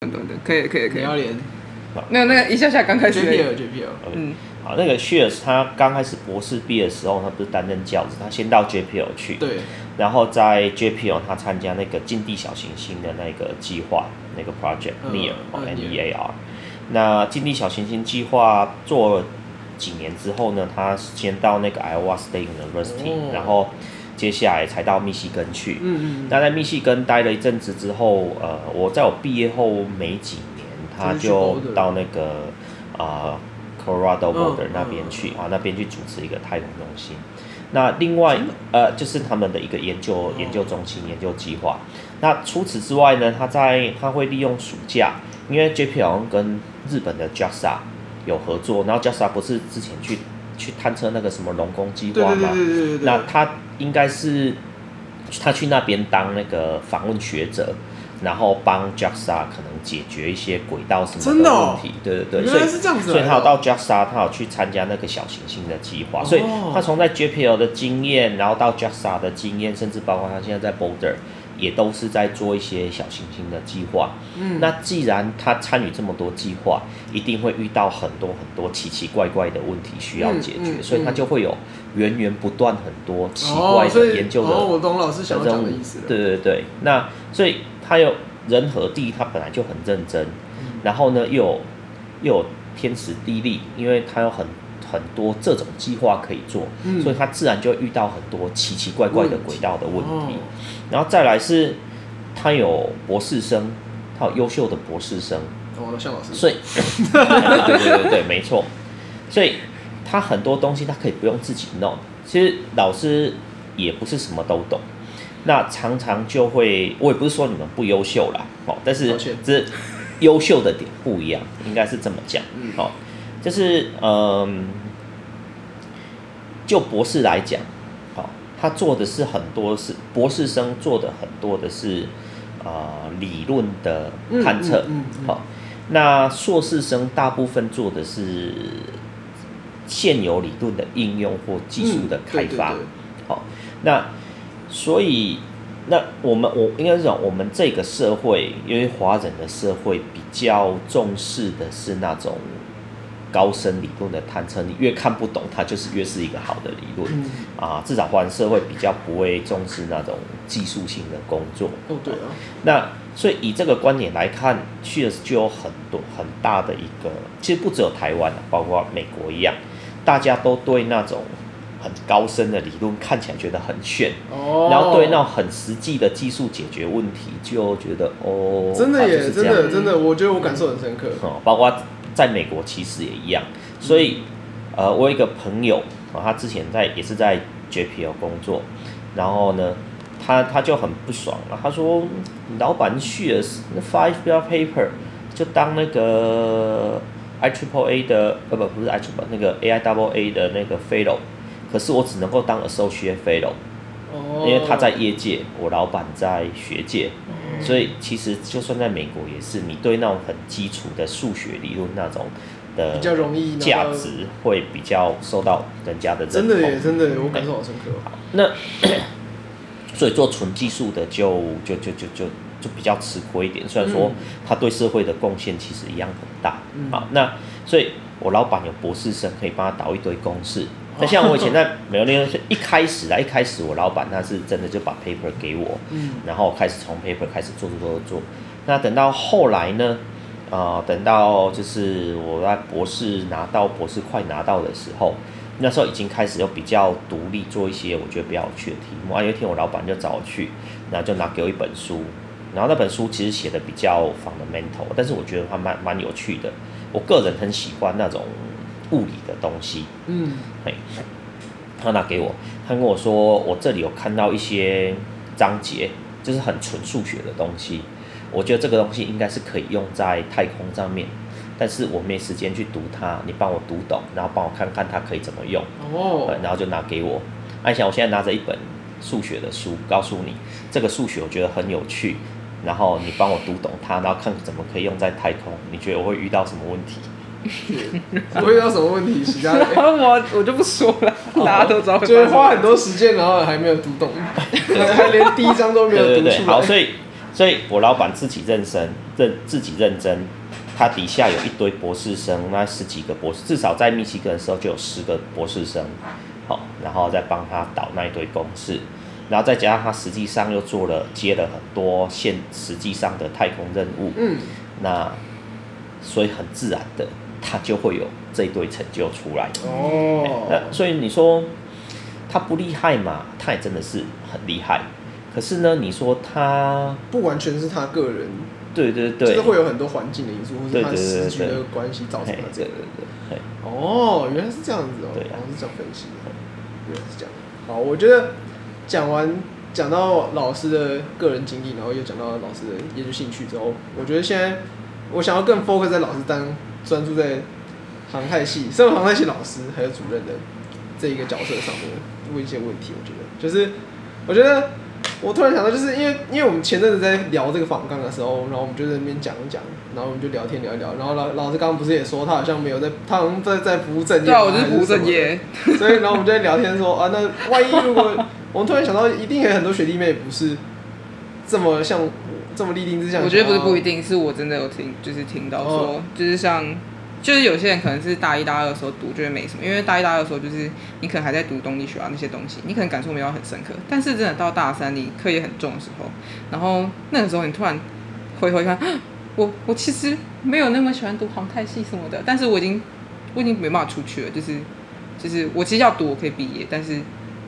对对对，可以可以可以。你要连。那那个一下下刚开始。JPL JPL。嗯。好，那个 Shears 他刚开始博士毕业的时候，他不是担任教职，他先到 JPL 去。对。然后在 JPL 他参加那个近地小行星的那个计划，那个 project NEAR 哦 N E A R。那近地小行星计划做了几年之后呢，他先到那个 Iowa State University，、哦、然后接下来才到密西根去。嗯嗯。那在密西根待了一阵子之后，呃，我在我毕业后没几年，他就到那个啊、呃、Colorado Boulder 那边去、啊，那边去主持一个太空中心。那另外呃，就是他们的一个研究研究中心研究计划。那除此之外呢，他在他会利用暑假，因为 JPL 跟日本的 JAXA 有合作，然后 JAXA 不是之前去去探测那个什么龙宫计划嘛？那他应该是他去那边当那个访问学者。然后帮 JAXA 可能解决一些轨道什么的问题，对对对，所以所以他有到 JAXA，他有去参加那个小行星的计划，所以他从在 JPL 的经验，然后到 JAXA 的经验，甚至包括他现在在 Boulder，也都是在做一些小行星的计划。嗯，那既然他参与这么多计划，一定会遇到很多很多奇奇怪怪的问题需要解决，所以他就会有源源不断很多奇怪的研究的。哦，我懂老师想讲的意思。对对对，那所以。他有人和地，他本来就很认真，嗯、然后呢，又有又有天时地利，因为他有很很多这种计划可以做，嗯、所以他自然就会遇到很多奇奇怪怪的轨道的问题。哦、然后再来是，他有博士生，他有优秀的博士生，哦，向老师，所以，对对对没错，所以他很多东西他可以不用自己弄，其实老师也不是什么都懂。那常常就会，我也不是说你们不优秀啦，哦，但是这优秀的点不一样，应该是这么讲，哦，就是嗯，就博士来讲，好，他做的是很多是博士生做的很多的是呃理论的探测，好，那硕士生大部分做的是现有理论的应用或技术的开发，好，那。所以，那我们我应该是讲，我们这个社会，因为华人的社会比较重视的是那种高深理论的探测，你越看不懂，它就是越是一个好的理论、嗯、啊。至少华人社会比较不会重视那种技术性的工作。哦，对啊。那所以以这个观点来看，确实就有很多很大的一个，其实不只有台湾，包括美国一样，大家都对那种。很高深的理论看起来觉得很炫，oh, 然后对那种很实际的技术解决问题就觉得哦，真的耶，真的真的，我觉得我感受很深刻。哦，包括在美国其实也一样，所以呃，我有一个朋友啊，他之前在也是在 JPL 工作，然后呢，他他就很不爽了，他说老板去了那 five year paper 就当那个 I triple A 的呃不不是 I triple 那个 AI double A 的那个 fellow。可是我只能够当 associate fellow，因为他在业界，我老板在学界，所以其实就算在美国也是，你对那种很基础的数学理论那种的比较容易价值会比较受到人家的认同。真的耶，真的，我感受好深刻。好，那 所以做纯技术的就就就就就就比较吃亏一点，虽然说他对社会的贡献其实一样很大。好，那所以我老板有博士生可以帮他导一堆公式。那像我以前在美国那边，一开始啊，一开始我老板他是真的就把 paper 给我，嗯，然后开始从 paper 开始做做做做。那等到后来呢，啊、呃，等到就是我在博士拿到博士快拿到的时候，那时候已经开始要比较独立做一些我觉得比较有趣的题目。啊，有一天我老板就找我去，然后就拿给我一本书，然后那本书其实写的比较 fundamental，但是我觉得还蛮蛮有趣的。我个人很喜欢那种。物理的东西，嗯，嘿，他拿给我，他跟我说，我这里有看到一些章节，就是很纯数学的东西，我觉得这个东西应该是可以用在太空上面，但是我没时间去读它，你帮我读懂，然后帮我看看它可以怎么用，哦，然后就拿给我，阿翔，我现在拿着一本数学的书，告诉你这个数学我觉得很有趣，然后你帮我读懂它，然后看怎么可以用在太空，你觉得我会遇到什么问题？不会遇到什么问题，其他的？我我就不说了，大家都知道。就是花很多时间，然后还没有读懂，还连第一章都没有读出来。好，所以所以我老板自己认真认自己认真，他底下有一堆博士生，那十几个博士，至少在密西根的时候就有十个博士生，好，然后再帮他导那一堆公式，然后再加上他实际上又做了接了很多现实际上的太空任务，嗯，那所以很自然的，他就会有这一堆成就出来。哦，那所以你说他不厉害嘛？他也真的是很厉害。可是呢，你说他不完全是他个人，对对对，就是会有很多环境的因素，或是他时局的关系造成的这个。对对对。哦，原来是这样子哦，对啊，是这样分析的，原来是这样。好，我觉得讲完讲到老师的个人经历，然后又讲到老师的研究兴趣之后，我觉得现在我想要更 focus 在老师当专注在航太系，身为航太系老师还有主任的这一个角色上面问一些问题。我觉得就是，我觉得。我突然想到，就是因为因为我们前阵子在聊这个访纲的时候，然后我们就在那边讲一讲，然后我们就聊天聊一聊，然后老老师刚刚不是也说他好像没有在，他好像在在服务正业。对啊，我就是不务正业。所以然后我们就在聊天说啊，那万一如果我们突然想到，一定有很多学弟妹不是这么像这么立定志向。我觉得不是不一定，是我真的有听，就是听到说，哦、就是像。就是有些人可能是大一、大二的时候读，觉得没什么，因为大一、大二的时候就是你可能还在读动力学啊那些东西，你可能感受没有很深刻。但是真的到大三，你课业很重的时候，然后那个时候你突然回头一看，我 我其实没有那么喜欢读航太系什么的，但是我已经我已经没办法出去了，就是就是我其实要读，我可以毕业，但是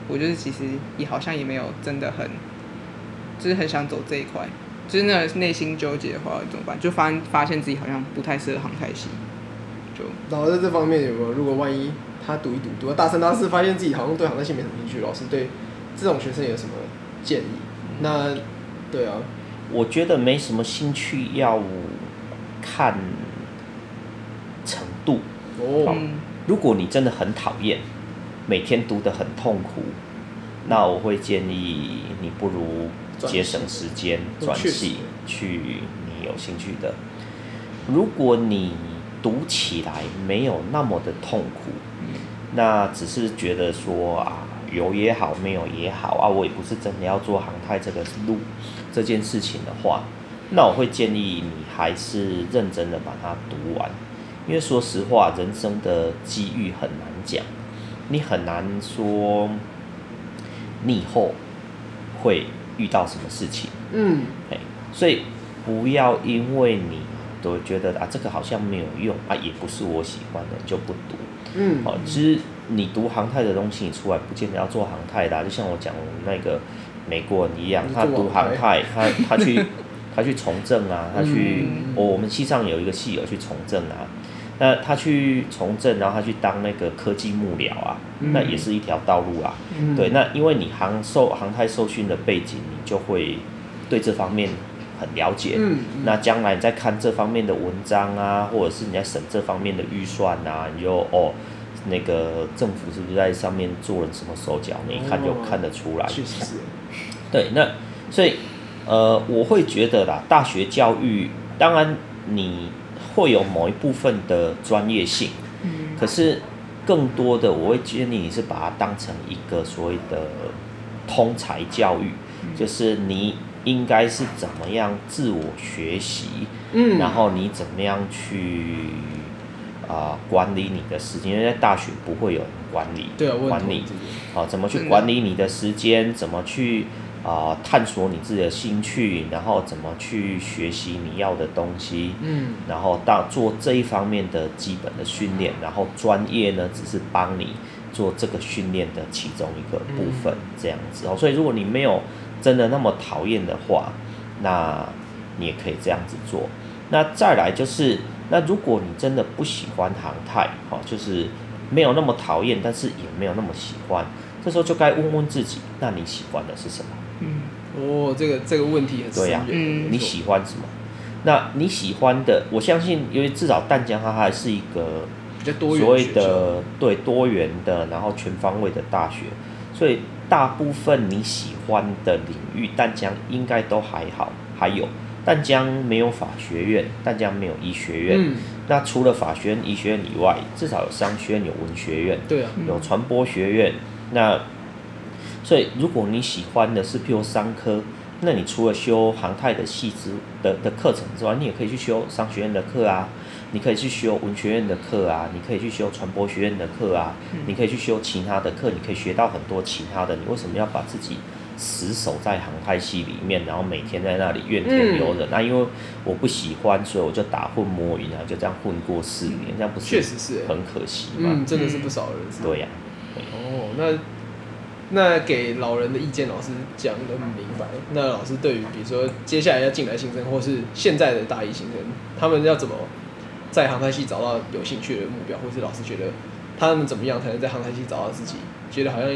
我就是其实也好像也没有真的很，就是很想走这一块，就是那内心纠结的话怎么办？就发发现自己好像不太适合航太系。就老师在这方面有没有？如果万一他读一读，读到大三、大四，发现自己好像对航太系没什么兴趣，老师对这种学生有什么建议？那对啊，我觉得没什么兴趣要看程度哦。如果你真的很讨厌，每天读得很痛苦，那我会建议你不如节省时间转系去你有兴趣的。如果你读起来没有那么的痛苦，那只是觉得说啊，有也好，没有也好啊，我也不是真的要做航太这个路这件事情的话，那我会建议你还是认真的把它读完，因为说实话，人生的机遇很难讲，你很难说你以后会遇到什么事情，嗯，哎所以不要因为你。都觉得啊，这个好像没有用啊，也不是我喜欢的，就不读。嗯，好，其实你读航太的东西，你出来不见得要做航太的，就像我讲那个美国人一样，他读航太，他他去他去从政啊，他去，我我们系上有一个系友去从政啊，那他去从政，然后他去当那个科技幕僚啊，那也是一条道路啊。对，那因为你航受航太受训的背景，你就会对这方面。很了解，嗯，那将来你在看这方面的文章啊，或者是你在审这方面的预算啊，你就哦，那个政府是不是在上面做了什么手脚？你一看就看得出来。确实是。对，那所以呃，我会觉得啦，大学教育当然你会有某一部分的专业性，嗯，可是更多的我会建议你是把它当成一个所谓的通才教育，就是你。应该是怎么样自我学习，嗯，然后你怎么样去啊、呃、管理你的时间？因为在大学不会有人管理，对啊，管理，好、哦，怎么去管理你的时间？怎么去啊、呃、探索你自己的兴趣？然后怎么去学习你要的东西？嗯，然后到做这一方面的基本的训练，然后专业呢只是帮你做这个训练的其中一个部分，嗯、这样子哦。所以如果你没有真的那么讨厌的话，那你也可以这样子做。那再来就是，那如果你真的不喜欢航太，好，就是没有那么讨厌，但是也没有那么喜欢，这时候就该问问自己，那你喜欢的是什么？嗯，哦，这个这个问题很深。对呀，嗯，你喜欢什么？那你喜欢的，我相信，因为至少淡江它还是一个所谓的对多元的，然后全方位的大学，所以。大部分你喜欢的领域，淡江应该都还好。还有，淡江没有法学院，淡江没有医学院。嗯。那除了法学院、医学院以外，至少有商学院、有文学院，对啊，有传播学院。那所以，如果你喜欢的是譬如商科，那你除了修航太的系之的的课程之外，你也可以去修商学院的课啊，你可以去修文学院的课啊，你可以去修传播学院的课啊，嗯、你可以去修其他的课，你可以学到很多其他的。你为什么要把自己死守在航太系里面，然后每天在那里怨天尤人？那、嗯啊、因为我不喜欢，所以我就打混摸鱼啊，就这样混过四年，嗯、这样不是确实是很可惜吗？嗯，真的是不少人。对呀、啊。哦，那。那给老人的意见，老师讲的很明白。那老师对于比如说接下来要进来新生，或是现在的大一新生，他们要怎么在航太系找到有兴趣的目标，或是老师觉得他们怎么样才能在航太系找到自己觉得好像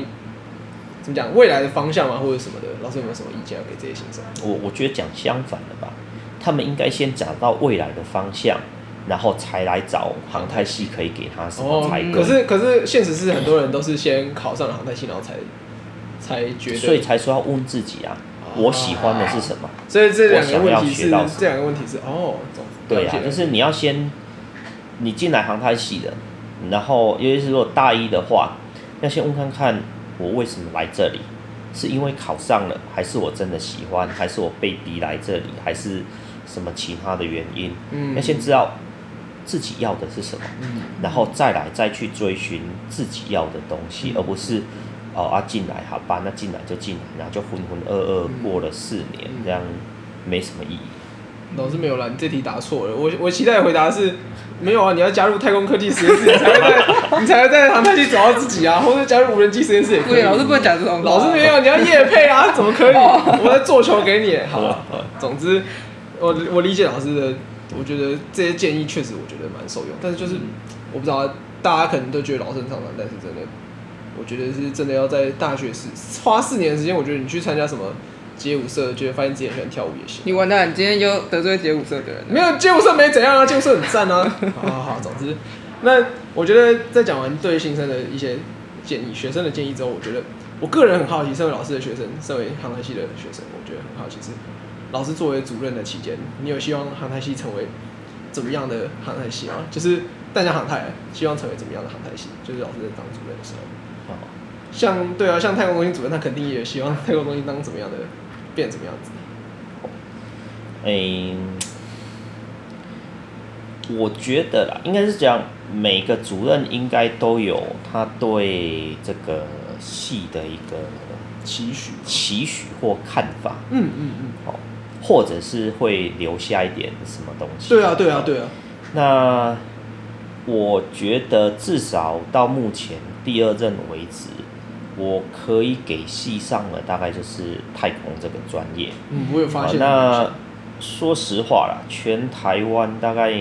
怎么讲未来的方向啊，或者什么的？老师有没有什么意见要给这些新生？我我觉得讲相反的吧，他们应该先找到未来的方向，然后才来找航太系可以给他什么才、哦。可是可是现实是很多人都是先考上了航太系，然后才。才觉得，所以才说要问自己啊，啊我喜欢的是什么？所以这两个问题是，这两个问题是哦，对啊，就是你要先，你进来航太系的，然后尤其是如果大一的话，要先问看看我为什么来这里，是因为考上了，还是我真的喜欢，还是我被逼来这里，还是什么其他的原因？嗯，要先知道自己要的是什么，嗯，然后再来再去追寻自己要的东西，嗯，而不是。哦啊，进来好吧，那进来就进来，然后就浑浑噩噩过了四年，嗯、这样没什么意义。老师没有啦，你这题答错了。我我期待的回答是，没有啊，你要加入太空科技实验室，你才会在 你才会在航太系找到自己啊，或者加入无人机实验室也可以。对，老师不会讲这种。老师没有，你要夜配啊，怎么可以？我在做球给你。好了，总之，我我理解老师的，我觉得这些建议确实我觉得蛮受用，但是就是我不知道大家可能都觉得老生常谈，但是真的。我觉得是真的要在大学时花四年的时间。我觉得你去参加什么街舞社，觉得发现自己很喜欢跳舞也行。你完蛋，你今天又得罪街舞社的人。没有街舞社没怎样啊，街舞社很赞啊。好好好，总之，那我觉得在讲完对新生的一些建议、学生的建议之后，我觉得我个人很好奇，身为老师的学生，身为航太系的学生，我觉得很好奇是老师作为主任的期间，你有希望航太系成为怎么样的航太系吗？就是大家航太希望成为怎么样的航太系？就是老师在当主任的时候。像对啊，像太空中心主任，他肯定也希望太空中心当怎么样的，变怎么样子。嗯，我觉得啦，应该是讲每个主任应该都有他对这个系的一个期许、期许或看法。嗯嗯嗯。好，或者是会留下一点什么东西。对啊对啊对啊。那我觉得至少到目前第二任为止。我可以给系上的大概就是太空这个专业。嗯，我有发现。那说实话啦，全台湾大概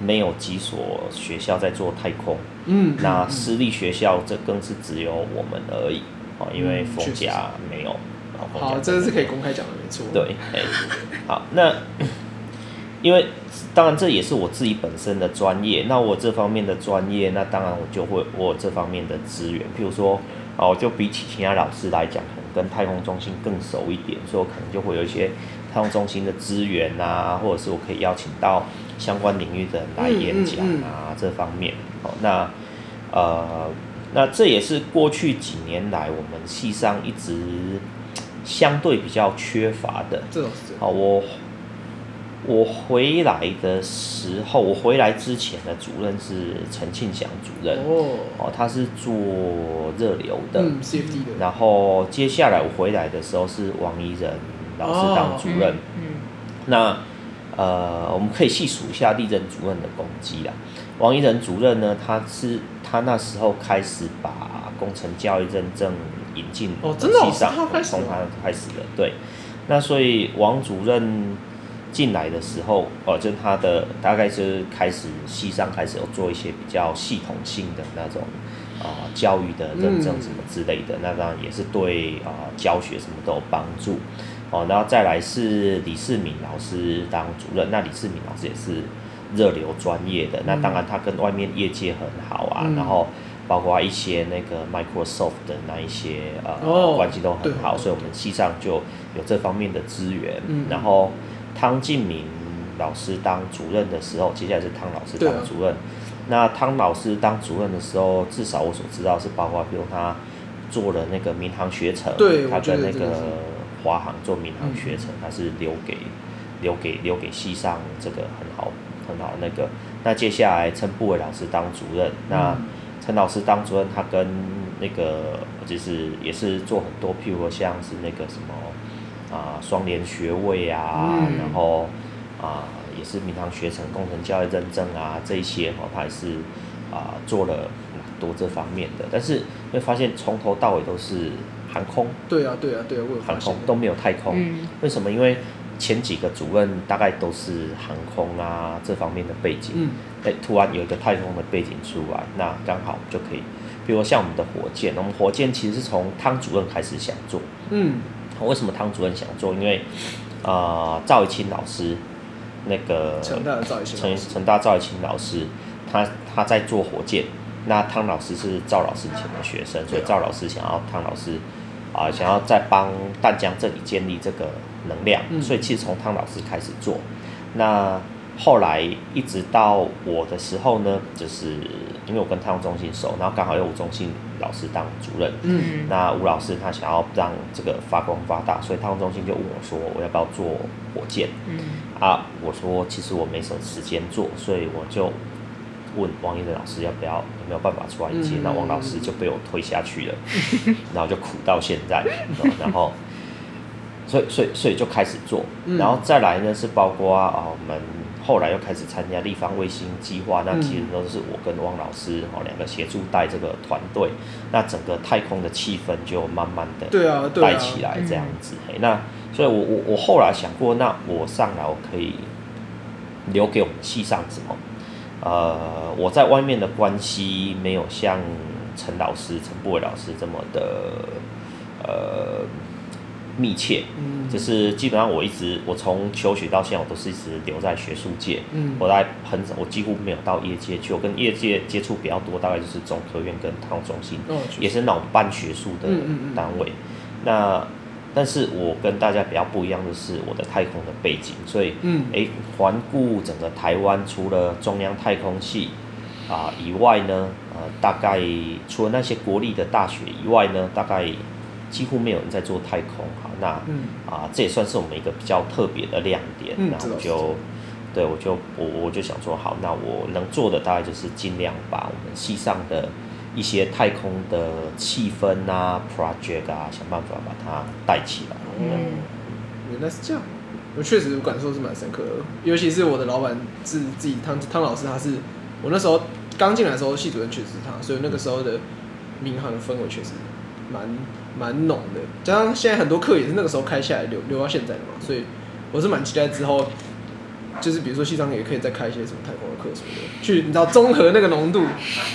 没有几所学校在做太空。嗯。那私立学校这更是只有我们而已。哦，因为逢甲没有。好，这个是可以公开讲的，没错。对，哎，好，那因为当然这也是我自己本身的专业。那我这方面的专业，那当然我就会我有这方面的资源，譬如说。哦，就比起其他老师来讲，可能跟太空中心更熟一点，所以我可能就会有一些太空中心的资源啊，或者是我可以邀请到相关领域的人来演讲啊，嗯嗯嗯、这方面。哦，那呃，那这也是过去几年来我们系上一直相对比较缺乏的。这种好，我。我回来的时候，我回来之前的主任是陈庆祥主任哦，哦，他是做热流的，嗯，CFD 的。然后接下来我回来的时候是王怡仁老师当主任，哦、嗯，嗯那呃，我们可以细数一下历任主任的功绩啦。王怡仁主任呢，他是他那时候开始把工程教育认证引进哦，真的哦，从他开始的，对。那所以王主任。进来的时候，哦，就他的大概是开始系上开始有做一些比较系统性的那种啊、呃、教育的认证什么之类的，嗯、那当然也是对啊、呃、教学什么都有帮助。哦，然后再来是李世民老师当主任，那李世民老师也是热流专业的，嗯、那当然他跟外面业界很好啊，嗯、然后包括一些那个 Microsoft 的那一些呃、哦、关系都很好，所以我们系上就有这方面的资源，嗯、然后。汤敬明老师当主任的时候，接下来是汤老师当主任。啊、那汤老师当主任的时候，至少我所知道是包括，比如他做了那个民航学程，对他跟那个华航做民航学程，他是留给留给留给系上这个很好很好那个。那接下来陈布伟老师当主任，那陈老师当主任，他跟那个就是也是做很多，譬如说像是那个什么啊双联学位啊，嗯、然后啊也是民航学程工程教育认证啊这一些哈，他也是啊做了蛮多这方面的，但是会发现从头到尾都是航空。对啊对啊对啊，我航空都没有太空，嗯、为什么？因为前几个主任大概都是航空啊这方面的背景，嗯，哎，突然有一个太空的背景出来，那刚好就可以，比如像我们的火箭，我们火箭其实是从汤主任开始想做，嗯，为什么汤主任想做？因为啊，赵一清老师，那个成大赵一清，成成大赵一清老师，他他在做火箭，那汤老师是赵老师以前的学生，所以赵老师想要汤老师啊，想要再帮淡江这里建立这个。能量，所以其实从汤老师开始做，那后来一直到我的时候呢，就是因为我跟太空中心熟，然后刚好有吴中心老师当主任，嗯，那吴老师他想要让这个发光发大，所以太空中心就问我说，我要不要做火箭？嗯，啊，我说其实我没什么时间做，所以我就问王一的老师要不要，有没有办法出来接？那王老师就被我推下去了，然后就苦到现在，然后。所以，所以，所以就开始做，然后再来呢，是包括啊，我们后来又开始参加立方卫星计划，那其实都是我跟汪老师哦两个协助带这个团队，那整个太空的气氛就慢慢的对啊带起来这样子。那所以我我我后来想过，那我上来我可以留给我们系上什么？呃，我在外面的关系没有像陈老师、陈布伟老师这么的呃。密切，嗯，就是基本上我一直我从求学到现在，我都是一直留在学术界，嗯，我在很我几乎没有到业界去，我跟业界接触比较多，大概就是中科院跟太空中心，哦，也是那种办学术的单位。嗯嗯。嗯，那但是我跟大家比较不一样的是我的太空的背景，所以，嗯，哎，环顾整个台湾，除了中央太空系啊以外呢，呃，大概除了那些国立的大学以外呢，大概。几乎没有人在做太空，好，那、嗯、啊，这也算是我们一个比较特别的亮点。嗯、然后就，对我就我我就想说，好，那我能做的大概就是尽量把我们系上的一些太空的气氛啊、project 啊，想办法把它带起来。嗯，原来是这样，我确实感受是蛮深刻的，尤其是我的老板是自己汤汤老师，他是我那时候刚进来的时候，系主任确实是他，所以那个时候的民航的氛围确实蛮。蛮浓的，加上现在很多课也是那个时候开下来留留到现在的嘛，所以我是蛮期待之后，就是比如说西藏也可以再开一些什么太空的课什么的，去你知道综合那个浓度，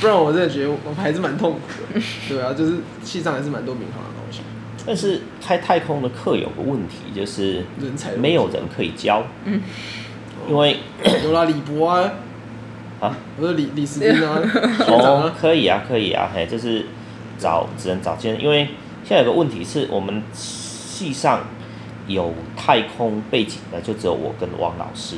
不然我真的觉得我还是蛮痛苦的。对啊，就是西藏还是蛮多民航的东西。但是开太空的课有个问题，就是人才没有人可以教，嗯，因为有啦李博啊，啊，不是李李斯斌 啊，哦，可以啊，可以啊，嘿，就是找只能找见，因为。现在有个问题是我们系上有太空背景的，就只有我跟汪老师。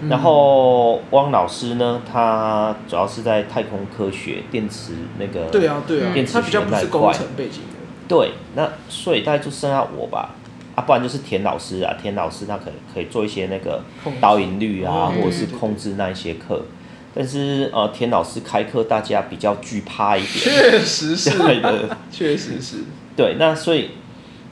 嗯、然后汪老师呢，他主要是在太空科学、电池那个对啊对啊，电池学那一块。对，那所以大概就剩下我吧，啊，不然就是田老师啊，田老师他可以可以做一些那个导引率啊，或者是控制那一些课。但是呃，田老师开课大家比较惧怕一点，确实是。的，确实是。对，那所以，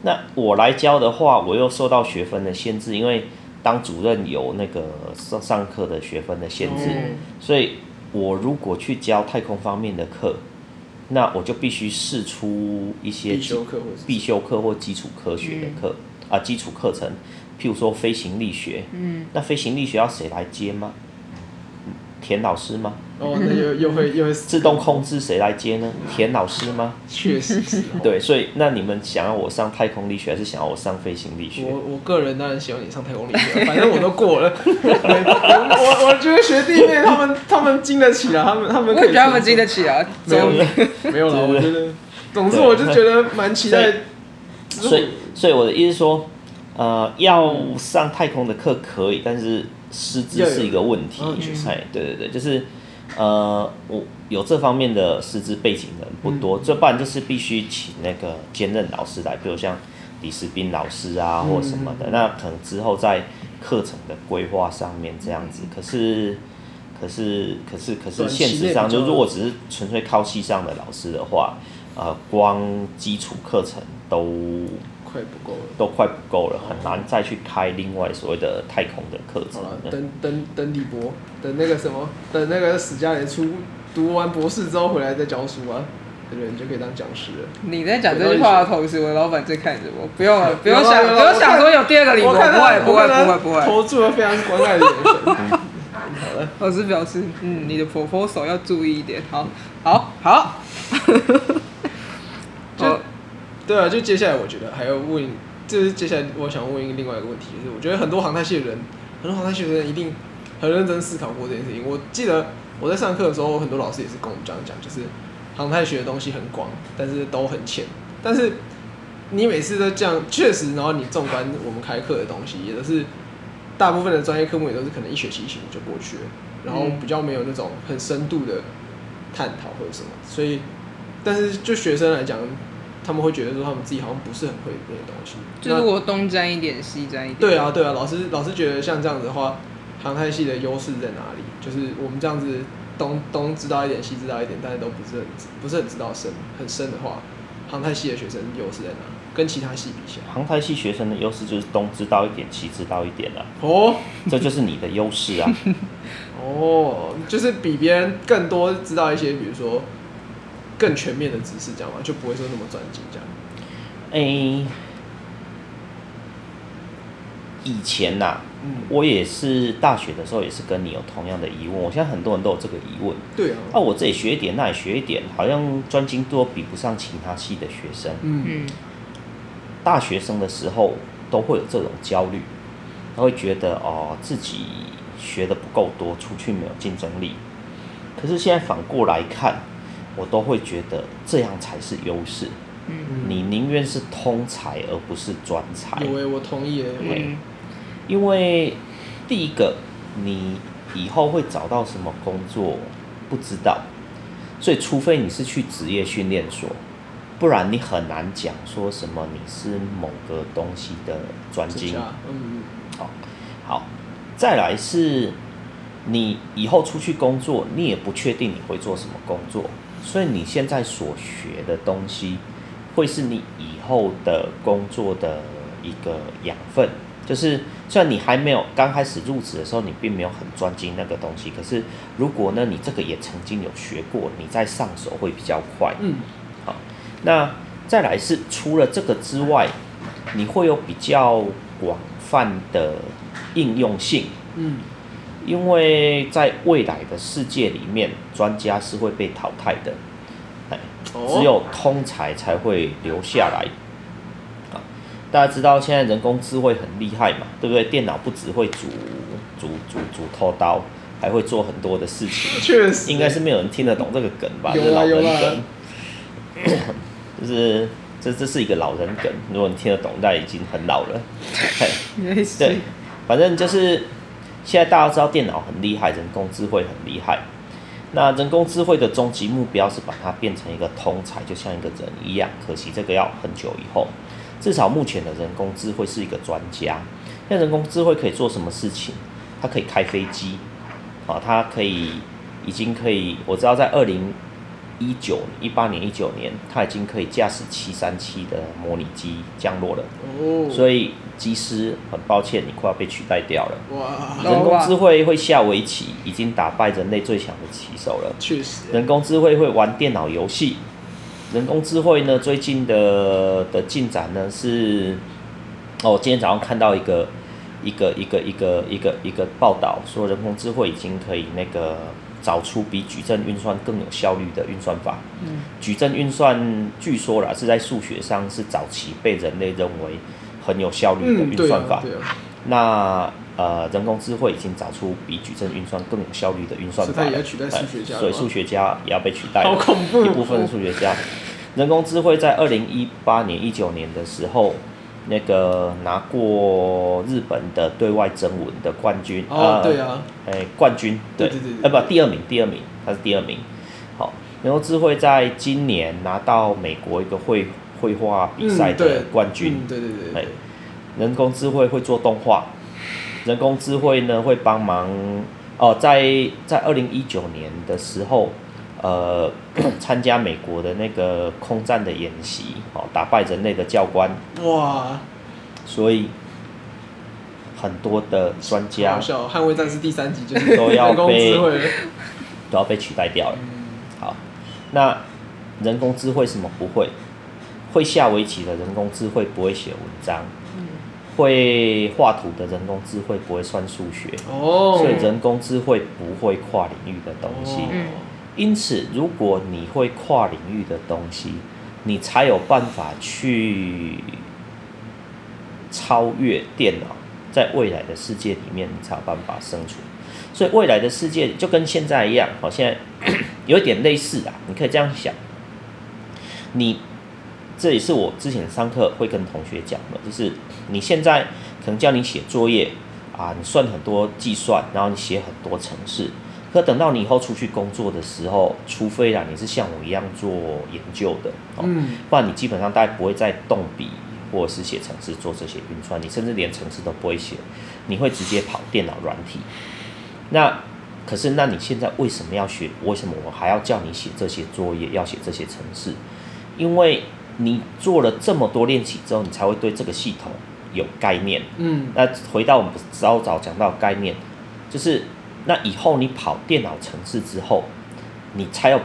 那我来教的话，我又受到学分的限制，因为当主任有那个上上课的学分的限制，嗯、所以我如果去教太空方面的课，那我就必须试出一些必修课或必修课或基础科学的课、嗯、啊，基础课程，譬如说飞行力学，嗯，那飞行力学要谁来接吗？田老师吗？哦，那又又会又会自动控制谁来接呢？田老师吗？确实是。对，所以那你们想要我上太空力学，还是想要我上飞行力学？我我个人当然希望你上太空力学，反正我都过了。我我觉得学弟妹他们他们经得起啊，他们他们可以。他们经得起啊。没有没有了，我觉得。总之，我就觉得蛮期待。所以所以我的意思是说，呃，要上太空的课可以，但是师资是一个问题。哎，对对对，就是。呃，我有这方面的师资背景的人不多，这、嗯、不然就是必须请那个兼任老师来，比如像李世斌老师啊，或什么的，嗯、那可能之后在课程的规划上面这样子。可是，可是，可是，可是，现实上，就如果只是纯粹靠系上的老师的话，呃，光基础课程都快不够了，都快不够了，很难再去开另外所谓的太空的课程了。等等等李博，等那个什么，等那个史嘉蕾出读完博士之后回来再教书啊。对对，你就可以当讲师了。你在讲这句话的同时，我的老板在看着我，不用了，不用想，不用想说有第二个李博，不会，不会，不会，不会，投注了非常关爱的眼神。好了，老师表示，嗯，你的 proposal 要注意一点，好，好，好。就，对啊，就接下来我觉得还要问，就是接下来我想问一个另外一个问题，就是我觉得很多航太系的人，很多航太系的人一定很认真思考过这件事情。我记得我在上课的时候，很多老师也是跟我们这样讲，就是。航太学的东西很广，但是都很浅。但是你每次都这样，确实，然后你纵观我们开课的东西，也都是大部分的专业科目也都是可能一学期一学期就过去了，然后比较没有那种很深度的探讨或者什么。所以，但是就学生来讲，他们会觉得说他们自己好像不是很会这些东西。就是我东沾一点，西沾一点。对啊，对啊，老师老师觉得像这样子的话，航太系的优势在哪里？就是我们这样子。东东知道一点，西知道一点，但是都不是很不是很知道深很深的话，航太系的学生优势在哪？跟其他系比起来，航太系学生的优势就是东知道一点，西知道一点了。哦，这就是你的优势啊。哦，就是比别人更多知道一些，比如说更全面的知识，这样嘛？就不会说那么专精这样。哎、欸，以前呐、啊。嗯、我也是大学的时候，也是跟你有同样的疑问。我现在很多人都有这个疑问。对啊。啊，我这里学一点，那里学一点，好像专精度比不上其他系的学生。嗯嗯。大学生的时候都会有这种焦虑，他会觉得哦，自己学的不够多，出去没有竞争力。可是现在反过来看，我都会觉得这样才是优势。嗯嗯。你宁愿是通才，而不是专才。对，我同意。嗯。因为第一个，你以后会找到什么工作不知道，所以除非你是去职业训练所，不然你很难讲说什么你是某个东西的专精。嗯，好，好，再来是，你以后出去工作，你也不确定你会做什么工作，所以你现在所学的东西，会是你以后的工作的一个养分。就是，虽然你还没有刚开始入职的时候，你并没有很专精那个东西，可是如果呢，你这个也曾经有学过，你再上手会比较快。嗯，好，那再来是除了这个之外，你会有比较广泛的应用性。嗯，因为在未来的世界里面，专家是会被淘汰的，哎，只有通才才会留下来。啊大家知道现在人工智慧很厉害嘛，对不对？电脑不只会煮煮煮煮偷刀，还会做很多的事情。确实，应该是没有人听得懂这个梗吧？有啦有啦。就是这这是一个老人梗，如果你听得懂，那已经很老了。对，反正就是现在大家知道电脑很厉害，人工智慧很厉害。那人工智慧的终极目标是把它变成一个通才，就像一个人一样。可惜这个要很久以后。至少目前的人工智慧是一个专家。那人工智慧可以做什么事情？它可以开飞机，啊，它可以已经可以，我知道在二零一九一八年一九年，它已经可以驾驶七三七的模拟机降落了。哦。所以机师很抱歉，你快要被取代掉了。哇。人工智慧会下围棋，已经打败人类最强的棋手了。确实。人工智慧会玩电脑游戏。人工智慧呢，最近的的进展呢是，哦，今天早上看到一个一个一个一个一个一个报道，说人工智慧已经可以那个找出比矩阵运算更有效率的运算法。嗯，矩阵运算据说啦是在数学上是早期被人类认为很有效率的运算法。嗯，啊，啊。那呃，人工智慧已经找出比矩阵运算更有效率的运算法了，所以数学家也要被取代了。好恐怖！一部分数学家，人工智慧在二零一八年、一九年的时候，那个拿过日本的对外征文的冠军。哦，对啊。哎、呃，冠军，对，对对对，呃，不，第二名，第二名，他是第二名。好，人工智慧在今年拿到美国一个会绘画比赛的冠军。嗯、对对对，对。人工智慧会做动画，人工智慧呢会帮忙哦，在在二零一九年的时候，呃，参加美国的那个空战的演习，哦，打败人类的教官。哇！所以很多的专家，《捍卫战士》第三集就是都要被都要被取代掉了。好，那人工智慧什么不会？会下围棋的人工智慧不会写文章。会画图的人工智慧不会算数学，oh. 所以人工智慧不会跨领域的东西。Oh. 因此，如果你会跨领域的东西，你才有办法去超越电脑，在未来的世界里面，你才有办法生存。所以，未来的世界就跟现在一样，好，现在 有点类似啊。你可以这样想，你。这也是我之前上课会跟同学讲的，就是你现在可能叫你写作业啊，你算很多计算，然后你写很多程式，可等到你以后出去工作的时候，除非啦你是像我一样做研究的，哦，不然你基本上大概不会再动笔或者是写程式做这些运算，你甚至连程式都不会写，你会直接跑电脑软体。那可是那你现在为什么要学？为什么我还要叫你写这些作业，要写这些程式？因为你做了这么多练习之后，你才会对这个系统有概念。嗯，那回到我们早早讲到概念，就是那以后你跑电脑程式之后，你才有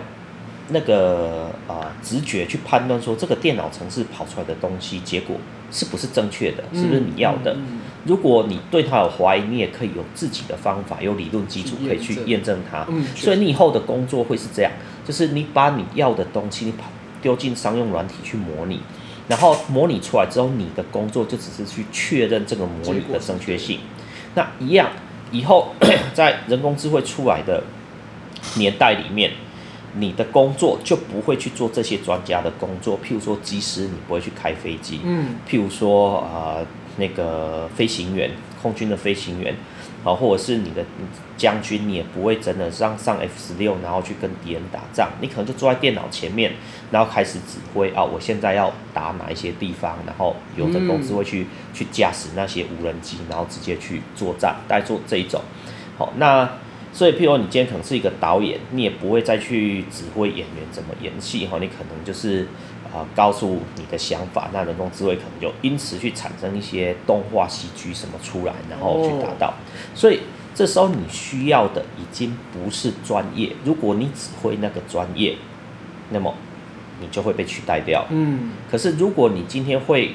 那个呃直觉去判断说这个电脑程式跑出来的东西结果是不是正确的，是不是你要的。如果你对它有怀疑，你也可以有自己的方法，有理论基础可以去验证它。嗯，所以你以后的工作会是这样，就是你把你要的东西你跑。丢进商用软体去模拟，然后模拟出来之后，你的工作就只是去确认这个模拟的正确性。那一样，以后 在人工智慧出来的年代里面，你的工作就不会去做这些专家的工作。譬如说，机师你不会去开飞机，嗯，譬如说啊、呃，那个飞行员，空军的飞行员。好，或者是你的将军，你也不会真的上上 F 十六，然后去跟敌人打仗。你可能就坐在电脑前面，然后开始指挥啊、哦，我现在要打哪一些地方，然后有的公司会去去驾驶那些无人机，然后直接去作战，大概做这一种。好，那所以，譬如你今天可能是一个导演，你也不会再去指挥演员怎么演戏哈，你可能就是。啊，告诉你的想法，那人工智慧可能就因此去产生一些动画、喜剧什么出来，然后去达到。Oh. 所以这时候你需要的已经不是专业，如果你只会那个专业，那么你就会被取代掉。嗯。可是如果你今天会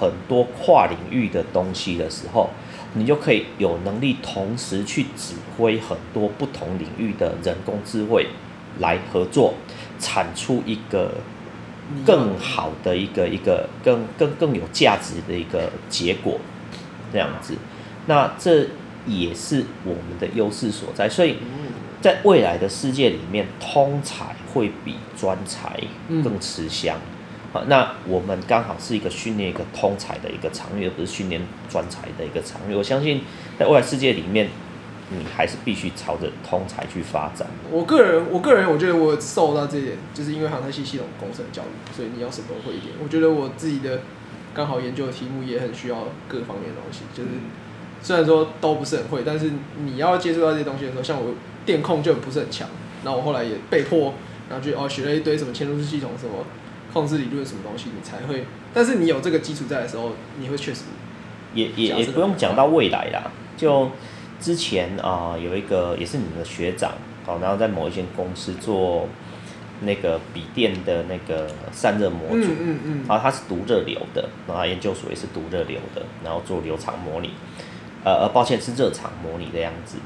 很多跨领域的东西的时候，你就可以有能力同时去指挥很多不同领域的人工智慧来合作，产出一个。更好的一个一个更更更有价值的一个结果，这样子，那这也是我们的优势所在。所以，在未来的世界里面，通才会比专才更吃香。好，那我们刚好是一个训练一个通才的一个场域，而不是训练专才的一个场域。我相信，在未来世界里面。你还是必须朝着通才去发展。我个人，我个人，我觉得我受到这一点，就是因为航太系系统工程教育，所以你要什么都会一点。我觉得我自己的刚好研究的题目也很需要各方面的东西，就是虽然说都不是很会，但是你要接触到这些东西的时候，像我电控就不是很强，那我后来也被迫，然后就哦学了一堆什么嵌入式系统、什么控制理论什么东西，你才会。但是你有这个基础在的时候，你会确实也也也不用讲到未来啦，就。之前啊、呃，有一个也是你们的学长，哦，然后在某一间公司做那个笔电的那个散热模组，嗯嗯嗯，然后他是读热流的，然后研究所也是读热流的，然后做流场模拟，呃呃，抱歉是热场模拟的样子。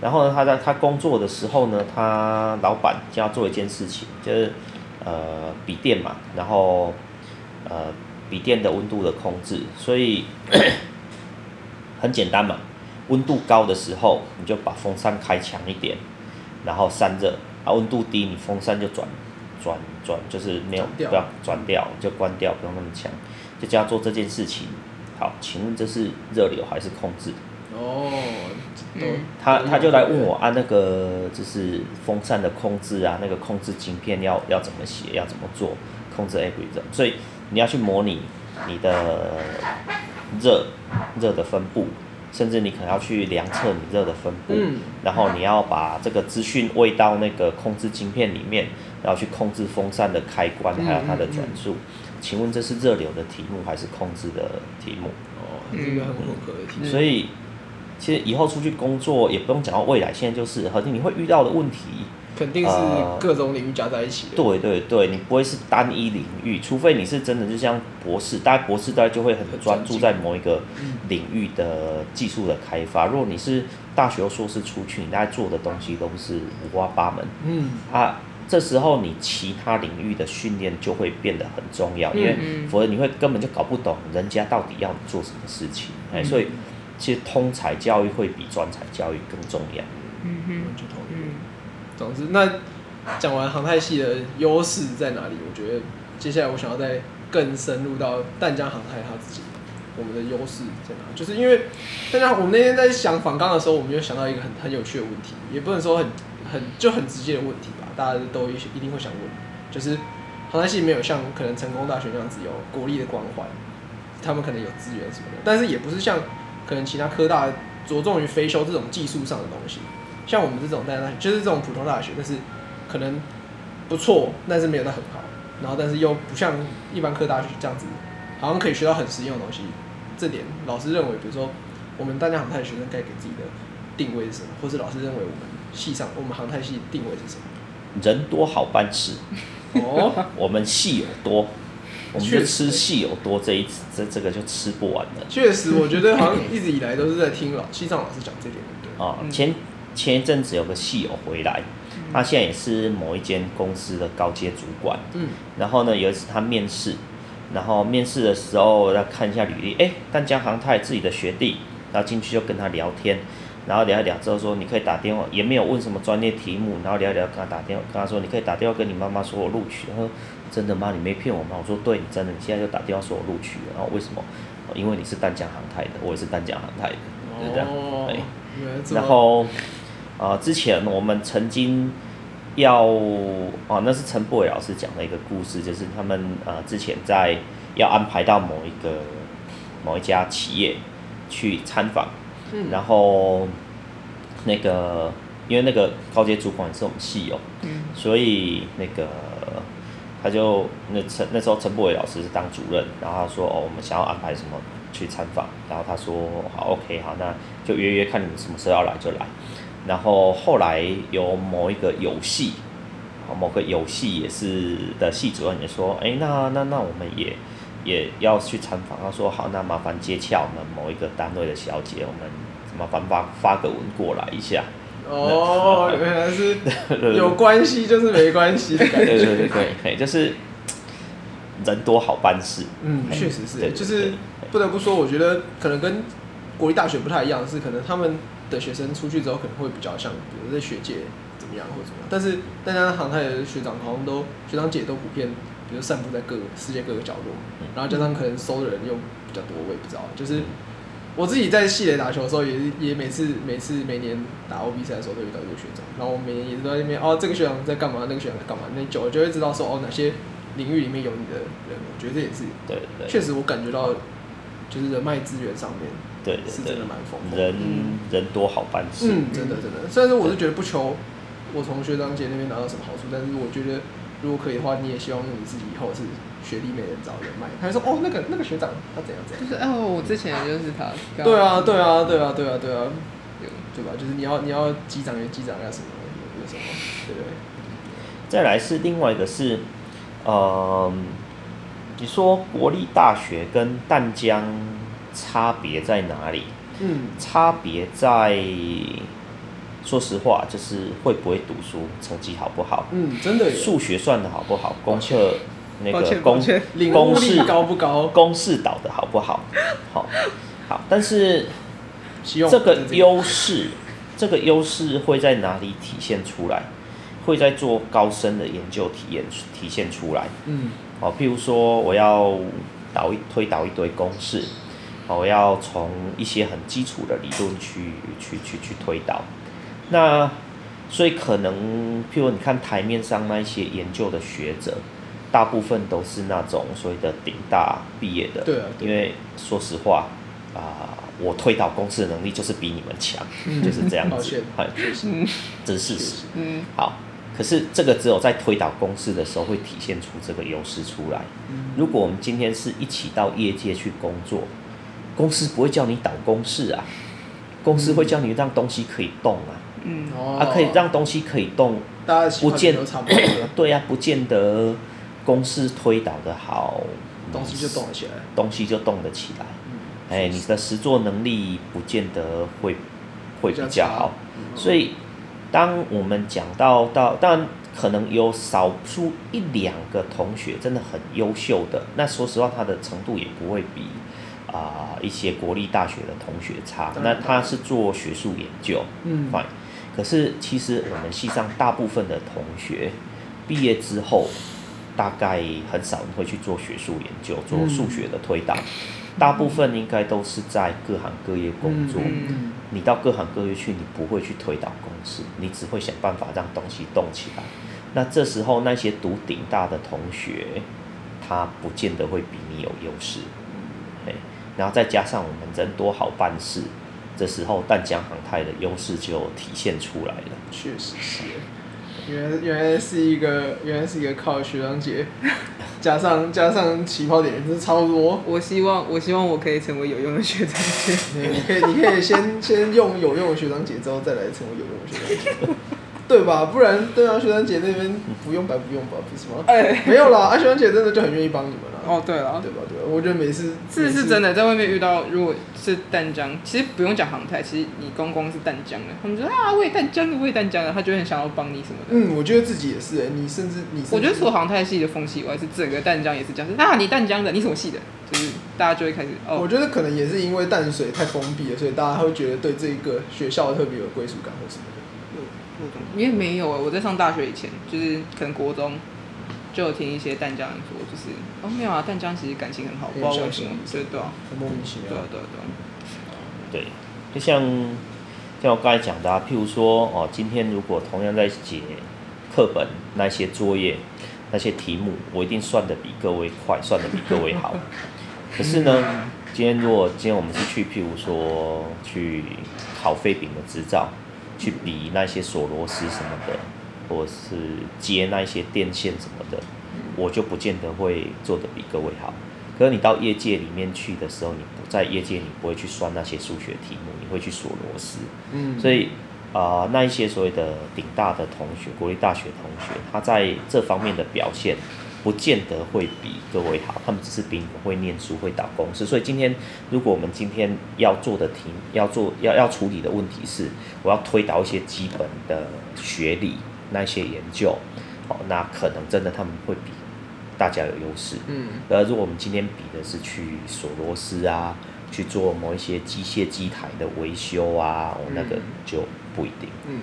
然后呢，他在他工作的时候呢，他老板就要做一件事情，就是呃笔电嘛，然后呃笔电的温度的控制，所以 很简单嘛。温度高的时候，你就把风扇开强一点，然后散热。啊，温度低，你风扇就转转转，就是没有不要转掉，就关掉，不用那么强，就这样做这件事情。好，请问这是热流还是控制？哦，嗯、他他就来问我按、啊、那个就是风扇的控制啊，那个控制晶片要要怎么写，要怎么做控制 algorithm。所以你要去模拟你的热热的分布，甚至你可能要去量测你热的分布，嗯、然后你要把这个资讯喂到那个控制晶片里面，然后去控制风扇的开关，还有它的转速。嗯嗯嗯请问这是热流的题目还是控制的题目？哦，这个很混合的题目。所以，其实以后出去工作也不用讲到未来，现在就是肯定你会遇到的问题，肯定是各种领域加在一起的。对对对，你不会是单一领域，除非你是真的就像博士，大家博士大概就会很专注在某一个领域的技术的开发。如果你是大学硕士出去，你大概做的东西都是五花八门。嗯啊。这时候你其他领域的训练就会变得很重要，因为否则你会根本就搞不懂人家到底要你做什么事情。哎，所以其实通才教育会比专才教育更重要。嗯哼，就同意。总之，那讲完航太系的优势在哪里？我觉得接下来我想要再更深入到淡江航太它自己，我们的优势在哪？就是因为大家我们那天在想访刚的时候，我们就想到一个很很有趣的问题，也不能说很很就很直接的问题吧。大家都一一定会想问，就是航太系没有像可能成功大学那样子有国立的光环，他们可能有资源什么的，但是也不是像可能其他科大着重于非修这种技术上的东西，像我们这种大学就是这种普通大学，但是可能不错，但是没有到很好，然后但是又不像一般科大学这样子，好像可以学到很实用的东西。这点老师认为，比如说我们大江航太学生该给自己的定位是什么，或是老师认为我们系上我们航太系定位是什么？人多好办事，哦，我们系有多，我们就吃系有多这一这这个就吃不完了。确实，我觉得好像一直以来都是在听老系上老师讲这点，对啊，前前一阵子有个戏友回来，他现在也是某一间公司的高阶主管，嗯，然后呢，有一次他面试，然后面试的时候要看一下履历，哎，淡江航泰自己的学弟，然后进去就跟他聊天。然后聊一聊之后说，你可以打电话，也没有问什么专业题目。然后聊一聊，跟他打电话，跟他说，你可以打电话跟你妈妈说我录取。他说真的吗？你没骗我吗？我说对，你真的，你现在就打电话说我录取了。然后为什么？因为你是淡江航太的，我也是淡江航太的，就这样。哦。然后啊、呃，之前我们曾经要啊，那是陈柏伟老师讲的一个故事，就是他们啊、呃、之前在要安排到某一个某一家企业去参访。嗯、然后，那个，因为那个高阶主管也是我们系友，嗯，所以那个他就那陈那时候陈柏伟老师是当主任，然后他说哦，我们想要安排什么去参访，然后他说好，OK，好，那就约约看你们什么时候要来就来。然后后来有某一个游戏，某个游戏也是的系主任也说，哎，那那那我们也。也要去参访，他说好，那麻烦接洽我们某一个单位的小姐，我们麻烦发发个文过来一下。哦，原来是 有关系就是没关系的感觉。对对对对，对，就是人多好办事。嗯，确实是，就是不得不说，我觉得可能跟国立大学不太一样，是可能他们的学生出去之后可能会比较像，比如在学界怎么样或者怎么样，但是大家航太的学长好像都学长姐都普遍。比如散布在各个世界各个角落，然后加上可能收的人又比较多，我也不知道。就是我自己在系里打球的时候也，也也每次每次每年打 OB 赛的时候都遇到一个学长，然后我每年也都在那边哦，这个学长在干嘛，那个学长在干嘛，那久了就会知道说哦，哪些领域里面有你的人。我觉得这也是对，确实我感觉到就是人脉资源上面对是真的蛮丰富，人人多好办事，嗯，真的真的。虽然说我是觉得不求我从学长姐那边拿到什么好处，但是我觉得。如果可以的话，你也希望你自己以后是学弟妹人找人脉。他就说：“哦，那个那个学长他怎样怎样。”就是哦，我之前就是他。对啊，对啊，对啊，对啊，对啊，对吧？就是你要你要机长员机长要什么有什么，对不对？再来是另外一个是，呃，你说国立大学跟淡江差别在哪里？嗯，差别在。说实话，就是会不会读书，成绩好不好？嗯，真的。数学算的好不好？功课那个公公式高不高？公式导的好不好？好，好。但是这个优势，这个优势会在哪里体现出来？会在做高深的研究体验体现出来。嗯，好，譬如说我要导一推导一堆公式，我要从一些很基础的理论去去去去推导。那所以可能，譬如你看台面上那一些研究的学者，大部分都是那种所谓的顶大毕业的。对啊。对因为说实话啊、呃，我推导公司的能力就是比你们强，就是这样子。好，这是事实。嗯。好，可是这个只有在推导公司的时候会体现出这个优势出来。如果我们今天是一起到业界去工作，公司不会叫你导公式啊，公司会叫你让东西可以动啊。嗯。啊，可以让东西可以动。大家不见得差不多。对呀、啊，不见得。公司推导的好，东西就动得起来，东西就动得起来。哎、嗯欸，你的实作能力不见得会会比较好，嗯、所以当我们讲到到，当然可能有少数一两个同学真的很优秀的，那说实话，他的程度也不会比啊、呃、一些国立大学的同学差。那他是做学术研究，嗯，fine。可是其实我们系上大部分的同学毕业之后。大概很少人会去做学术研究，做数学的推导，嗯、大部分应该都是在各行各业工作。嗯、你到各行各业去，你不会去推导公式，你只会想办法让东西动起来。那这时候那些读顶大的同学，他不见得会比你有优势。嗯、然后再加上我们人多好办事，这时候淡江航太的优势就体现出来了。确实是。原来原来是一个原来是一个靠学长姐，加上加上起跑点，真是差不多。我希望我希望我可以成为有用的学长姐。你可以你可以先 先用有用的学长姐，之后再来成为有用的学长姐。对吧？不然对啊，学长姐那边不用白不用吧，不是吗？哎、欸，没有啦，啊学长姐真的就很愿意帮你们啦。哦，对了，对吧？对吧？我觉得每次是是真的，在外面遇到，如果是淡江，其实不用讲航太，其实你公公是淡江的，他们说啊，我也淡江的，我也淡江的，他就很想要帮你什么的。嗯，我觉得自己也是哎，你甚至你，我觉得除了航太系的风气以外，是整个淡江也是这样子啊，你淡江的，你什么系的？就是大家就会开始哦。我觉得可能也是因为淡水太封闭了，所以大家会觉得对这一个学校特别有归属感或什么的。因为没有啊，我在上大学以前，就是可能国中就有听一些淡江人说，就是哦没有啊，淡江其实感情很好，不知道为什么，对对莫名其妙，对对对，对，就像像我刚才讲的啊，譬如说哦，今天如果同样在解课本那些作业那些题目，我一定算的比各位快，算的比各位好。可是呢，今天如果今天我们是去譬如说去考废饼的执照。去比那些锁螺丝什么的，或者是接那些电线什么的，我就不见得会做得比各位好。可是你到业界里面去的时候，你不在业界，你不会去算那些数学题目，你会去锁螺丝。嗯，所以啊、呃，那一些所谓的顶大的同学，国立大学同学，他在这方面的表现。不见得会比各位好，他们只是比你们会念书、会导公式。所以今天，如果我们今天要做的题、要做、要要处理的问题是，我要推导一些基本的学理那些研究，哦，那可能真的他们会比大家有优势。嗯。而如果我们今天比的是去锁螺丝啊，去做某一些机械机台的维修啊，哦，那个就不一定。嗯。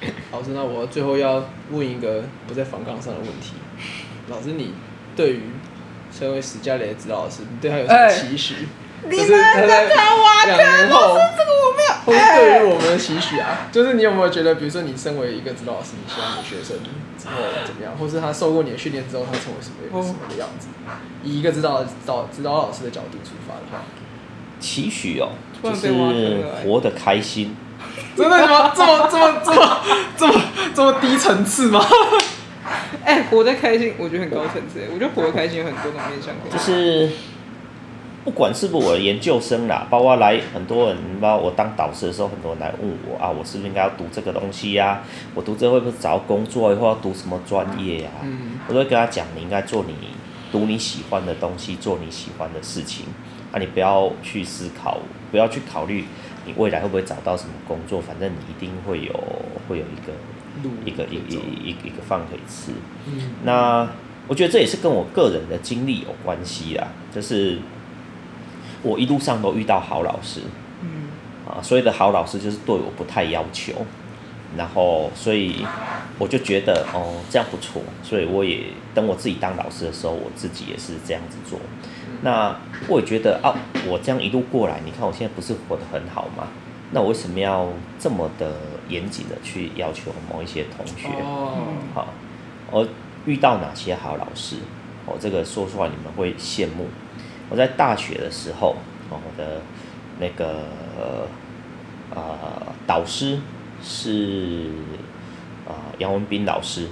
老师，那我最后要问一个不在防杠上的问题。老师，你对于身为史嘉蕾的指导老师，你对他有什么期许？你们在开挖坑，老师，这个我没有。或是对于我们的期许啊，就是你有没有觉得，比如说你身为一个指导老师，你希望你学生之后怎么样，或是他受过你的训练之后，他成为什么什么的样子？以一个指导导指导老师的角度出发的话，期许哦，就是活得开心。真的吗？这么这么这么这么这么低层次吗？哎、欸，活得开心，我觉得很高层次。我觉得活得开心有很多种面向。就是不管是不是我的研究生啦，包括来很多人，包括我当导师的时候，很多人来问我啊，我是不是应该要读这个东西呀、啊？我读这会不会找工作？以后要读什么专业呀、啊？嗯、我都会跟他讲，你应该做你读你喜欢的东西，做你喜欢的事情。啊，你不要去思考，不要去考虑。你未来会不会找到什么工作？反正你一定会有，会有一个，一个一一一一个饭可以吃。嗯，那我觉得这也是跟我个人的经历有关系啦。就是我一路上都遇到好老师，嗯，啊，所谓的好老师就是对我不太要求，然后所以我就觉得哦，这样不错，所以我也等我自己当老师的时候，我自己也是这样子做。那我也觉得啊，我这样一路过来，你看我现在不是活得很好吗？那我为什么要这么的严谨的去要求某一些同学？哦，好，我遇到哪些好老师？哦，这个说出来你们会羡慕。我在大学的时候，哦，我的那个呃导师是啊杨文斌老师。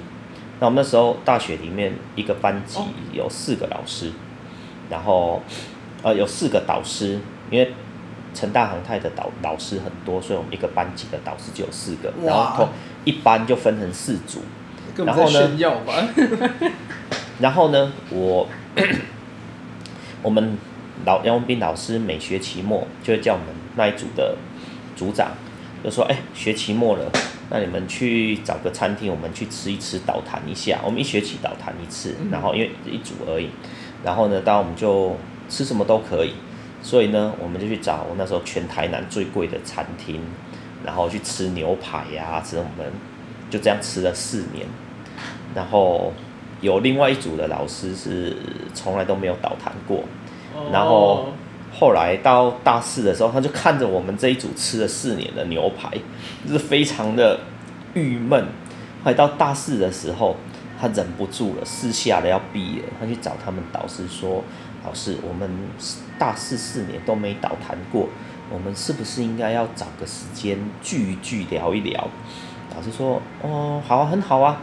那我们那时候大学里面一个班级有四个老师，然后呃有四个导师，因为成大航太的导导师很多，所以我们一个班级的导师就有四个，然后一班就分成四组，然后呢，然后呢，我我们老杨文斌老师每学期末就会叫我们那一组的组长就说：“哎，学期末了。”那你们去找个餐厅，我们去吃一吃，导谈一下。我们一学期导谈一次，然后因为一组而已。然后呢，当然我们就吃什么都可以。所以呢，我们就去找我那时候全台南最贵的餐厅，然后去吃牛排呀，吃我们就这样吃了四年。然后有另外一组的老师是从来都没有倒谈过，然后。后来到大四的时候，他就看着我们这一组吃了四年的牛排，就是非常的郁闷。后来到大四的时候，他忍不住了，私下的要毕业，他去找他们导师说：“老师，我们大四四年都没导谈过，我们是不是应该要找个时间聚一聚，聊一聊？”老师说：“哦，好啊，很好啊，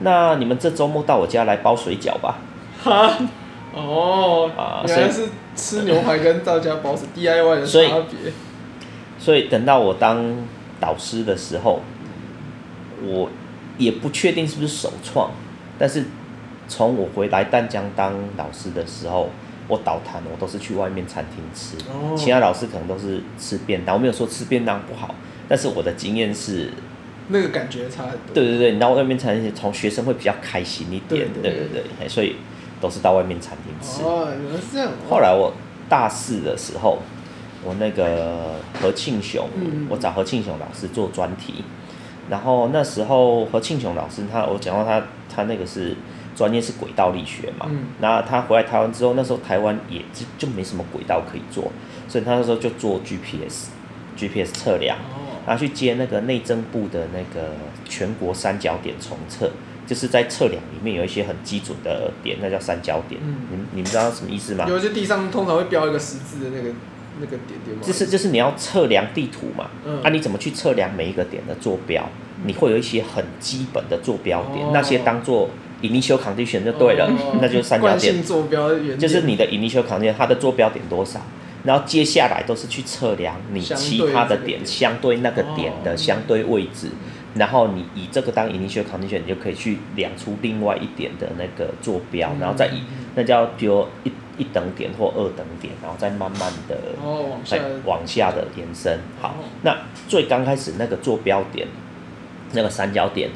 那你们这周末到我家来包水饺吧。”哈。哦，原来是吃牛排跟到家包是 DIY 的差别。所以等到我当导师的时候，我也不确定是不是首创，但是从我回来淡江当老师的时候，我导谈我都是去外面餐厅吃，其他老师可能都是吃便当。我没有说吃便当不好，但是我的经验是那个感觉差很多。对对对，你到外面餐厅，从学生会比较开心一点。对对对，所以。都是到外面餐厅吃。哦，原来是这样。后来我大四的时候，我那个何庆雄，嗯、我找何庆雄老师做专题。然后那时候何庆雄老师他，我讲到他，他那个是专业是轨道力学嘛。嗯。那他回来台湾之后，那时候台湾也就就没什么轨道可以做，所以他那时候就做 GPS，GPS 测量，哦、然后去接那个内政部的那个全国三角点重测。就是在测量里面有一些很基准的点，那叫三角点。嗯，你们你们知道什么意思吗？有一些地上通常会标一个十字的那个那个点点吗？就是就是你要测量地图嘛。嗯。啊，你怎么去测量每一个点的坐标？你会有一些很基本的坐标点，哦、那些当做 initial condition 就对了，哦、那就是三角点。坐标就是你的 initial condition，它的坐标点多少？然后接下来都是去测量你其他的点相对那个点的相对位置。哦然后你以这个当 initial condition，你就可以去量出另外一点的那个坐标，然后再以那叫比如一一等点或二等点，然后再慢慢的再往下的延伸。好，那最刚开始那个坐标点，那个三角点，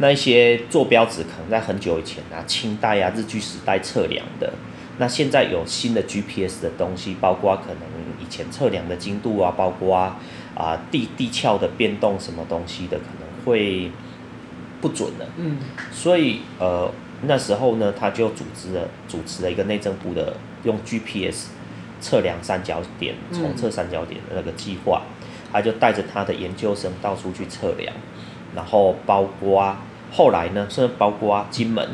那一些坐标值可能在很久以前啊，清代啊、日据时代测量的。那现在有新的 GPS 的东西，包括可能以前测量的精度啊，包括啊地地壳的变动什么东西的可能。会不准了，嗯，所以呃那时候呢，他就组织了主持了一个内政部的用 GPS 测量三角点、重测三角点的那个计划，他就带着他的研究生到处去测量，然后包括后来呢，甚至包括金门、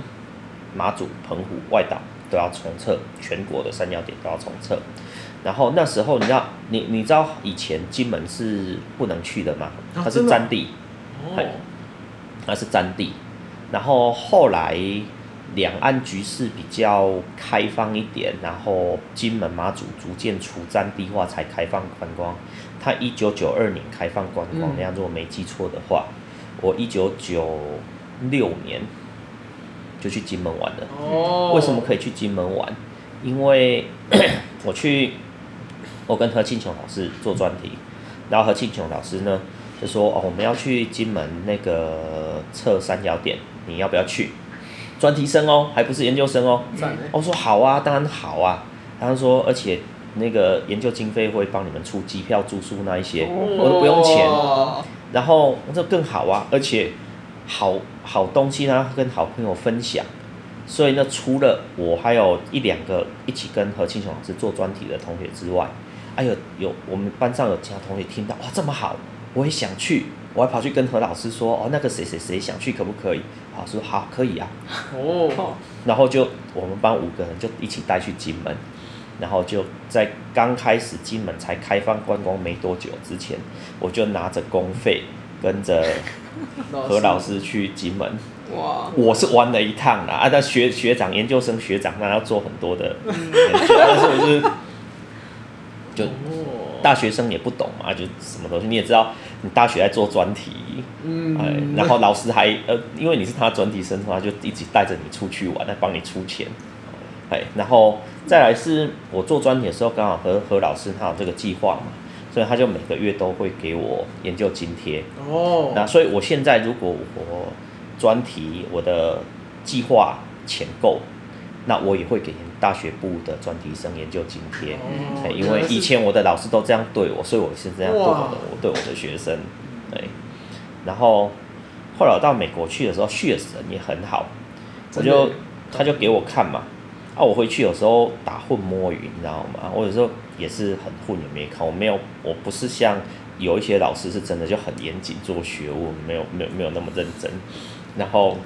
马祖、澎湖、外岛都要重测，全国的三角点都要重测。然后那时候你知道，你你知道以前金门是不能去的吗？它是占地。哦，它是占地，然后后来两岸局势比较开放一点，然后金门马祖逐渐除占地化，才开放观光。它一九九二年开放观光，那样如果没记错的话，我一九九六年就去金门玩了。哦，为什么可以去金门玩？因为 我去，我跟何庆琼老师做专题，然后何庆琼老师呢，就说哦，我们要去金门那个测三角点，你要不要去？专题生哦，还不是研究生哦。嗯、我说好啊，当然好啊。他说，而且那个研究经费会帮你们出机票、住宿那一些，哦、我都不用钱。然后我说更好啊，而且好好东西呢，跟好朋友分享。所以呢，除了我还有一两个一起跟何庆雄老师做专题的同学之外，哎呦，有我们班上有其他同学听到哇，这么好。我也想去，我还跑去跟何老师说，哦，那个谁谁谁想去，可不可以？老师说好，可以啊。哦，然后就我们班五个人就一起带去金门，然后就在刚开始金门才开放观光没多久之前，我就拿着公费跟着何老师去金门。哇！我是玩了一趟啦，啊，那学学长、研究生学长，那要做很多的研究，但是我是 就大学生也不懂嘛，就什么东西。你也知道，你大学在做专题，嗯，哎，然后老师还呃，因为你是他专题生，他就一直带着你出去玩，来帮你出钱，哎，然后再来是我做专题的时候，刚好和何老师他有这个计划嘛，所以他就每个月都会给我研究津贴，哦，那所以我现在如果我专题我的计划钱够，那我也会给大学部的专题生研究津贴，哦、因为以前我的老师都这样对我，所以我是这样对我的，我对我的学生，对。然后后来我到美国去的时候，旭的人也很好，我就他就给我看嘛，啊，我回去有时候打混摸鱼，你知道吗？我有时候也是很混也没看，我没有，我不是像有一些老师是真的就很严谨做学问，没有没有没有那么认真。然后，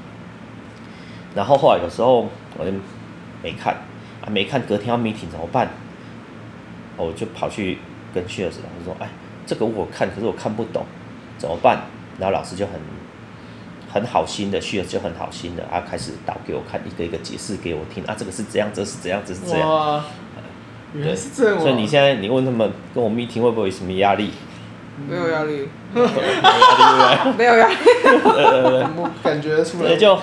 然后后来有时候我就没看啊，没看，隔天要 meeting 怎么办？我就跑去跟 Cheers 老师说：“哎，这个我看，可是我看不懂，怎么办？”然后老师就很很好心的旭儿就很好心的啊，开始导给我看，一个一个解释给我听啊，这个是这样，这是这样，这是这样。哇，原来是这样。所以你现在你问他们跟我 meeting 会不会有什么压力？没有压力，没有压力，感觉出来。就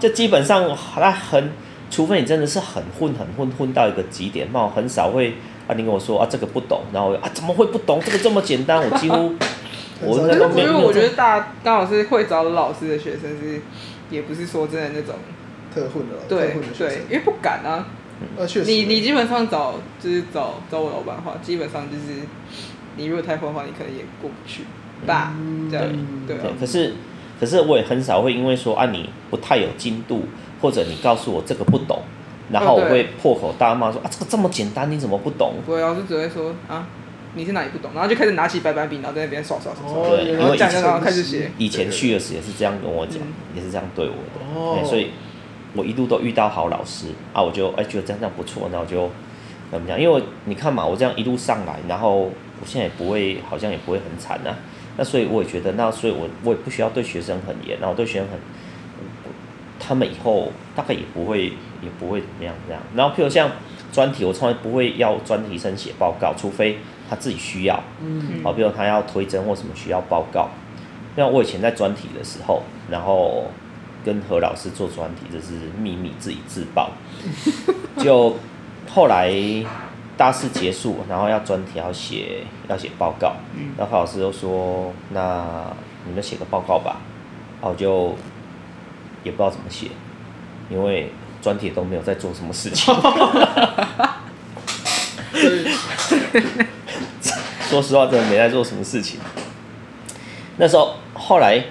就基本上，那很，除非你真的是很混很混混到一个极点，那我很少会啊，你跟我说啊这个不懂，然后啊怎么会不懂？这个这么简单，我几乎我那个没有。因为我觉得大刚好是会找老师的学生是，也不是说真的那种特混的，对对，因为不敢啊。你你基本上找就是找找我老板的话，基本上就是。你如果太混的话，你可能也过不去吧？这样对对。可是，可是我也很少会因为说啊，你不太有精度，或者你告诉我这个不懂，然后我会破口大骂说啊，这个这么简单，你怎么不懂？不会，老师只会说啊，你是哪里不懂，然后就开始拿起白板笔，然后在那边刷刷刷刷。对，因为以前开始写，以前去的时候也是这样跟我讲，也是这样对我的。所以，我一路都遇到好老师啊，我就哎觉得这样这样不错，那我就怎么讲？因为你看嘛，我这样一路上来，然后。我现在也不会，好像也不会很惨、啊。那所以我也觉得，那所以我我也不需要对学生很严，然后对学生很，他们以后大概也不会也不会怎么样这样。然后譬如像专题，我从来不会要专题生写报告，除非他自己需要。嗯。好，比如他要推甄或什么需要报告。那我以前在专题的时候，然后跟何老师做专题，这是秘密，自己自爆。就后来。大四结束，然后要专题要写要写报告，嗯、然后老师就说：“那你们写个报告吧。”然后我就也不知道怎么写，因为专题都没有在做什么事情。说实话，真的没在做什么事情。那时候后来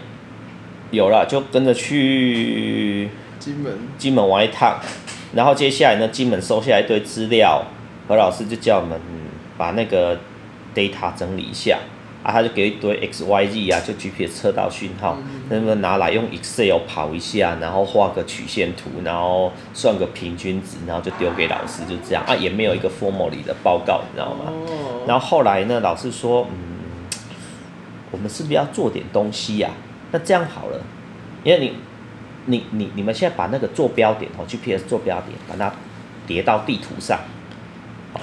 有了，就跟着去金门金门玩一趟，然后接下来呢，金门收下来一堆资料。何老师就叫我们把那个 data 整理一下啊，他就给一堆 x y z 啊，就 GPS 测到讯号，能不能拿来用 Excel 跑一下，然后画个曲线图，然后算个平均值，然后就丢给老师，就这样啊，也没有一个 formally 的报告，你知道吗？然后后来呢，老师说，嗯，我们是不是要做点东西呀？那这样好了，因为你你你你们现在把那个坐标点哦，GPS 坐标点，把它叠到地图上。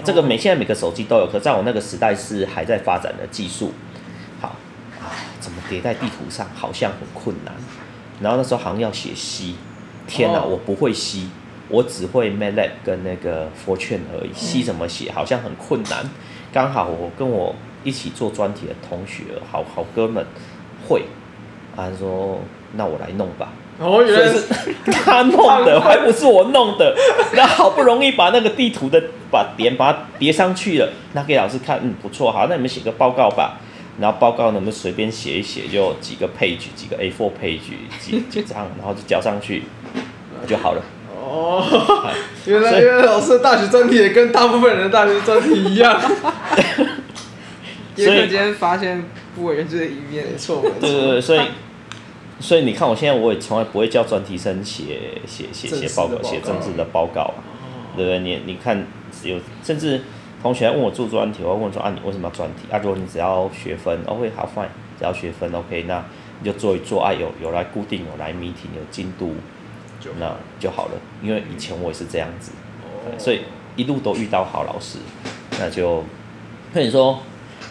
这个每现在每个手机都有，可在我那个时代是还在发展的技术。好啊，怎么叠在地图上好像很困难。然后那时候好像要写 C，天哪，我不会 C，我只会 MATLAB 跟那个 Fortran 而已。C 怎么写好像很困难。刚好我跟我一起做专题的同学，好好哥们会，他说那我来弄吧。哦，原来是 他弄的，还不是我弄的。那好不容易把那个地图的把点把它叠上去了，那给老师看，嗯，不错，好，那你们写个报告吧。然后报告能不能随便写一写，就几个 page，几个 A4 page，几几张，然后就交上去就好了。哦，原来原来老师的大学专题也跟大部分人的大学专题一样。所以今天发现不为人知的一面。没错，没错。对对对，所以所以你看，我现在我也从来不会叫专题生写写写写报告，写政治的报告，对不对？你你看，有甚至同学问我做专题，我会问说啊，你为什么要专题？啊，如果你只要学分，OK，好，fine，只要学分，OK，那你就做一做啊，有有来固定，有来 meeting，有进度，就那就好了。因为以前我也是这样子，所以一路都遇到好老师，那就跟你说。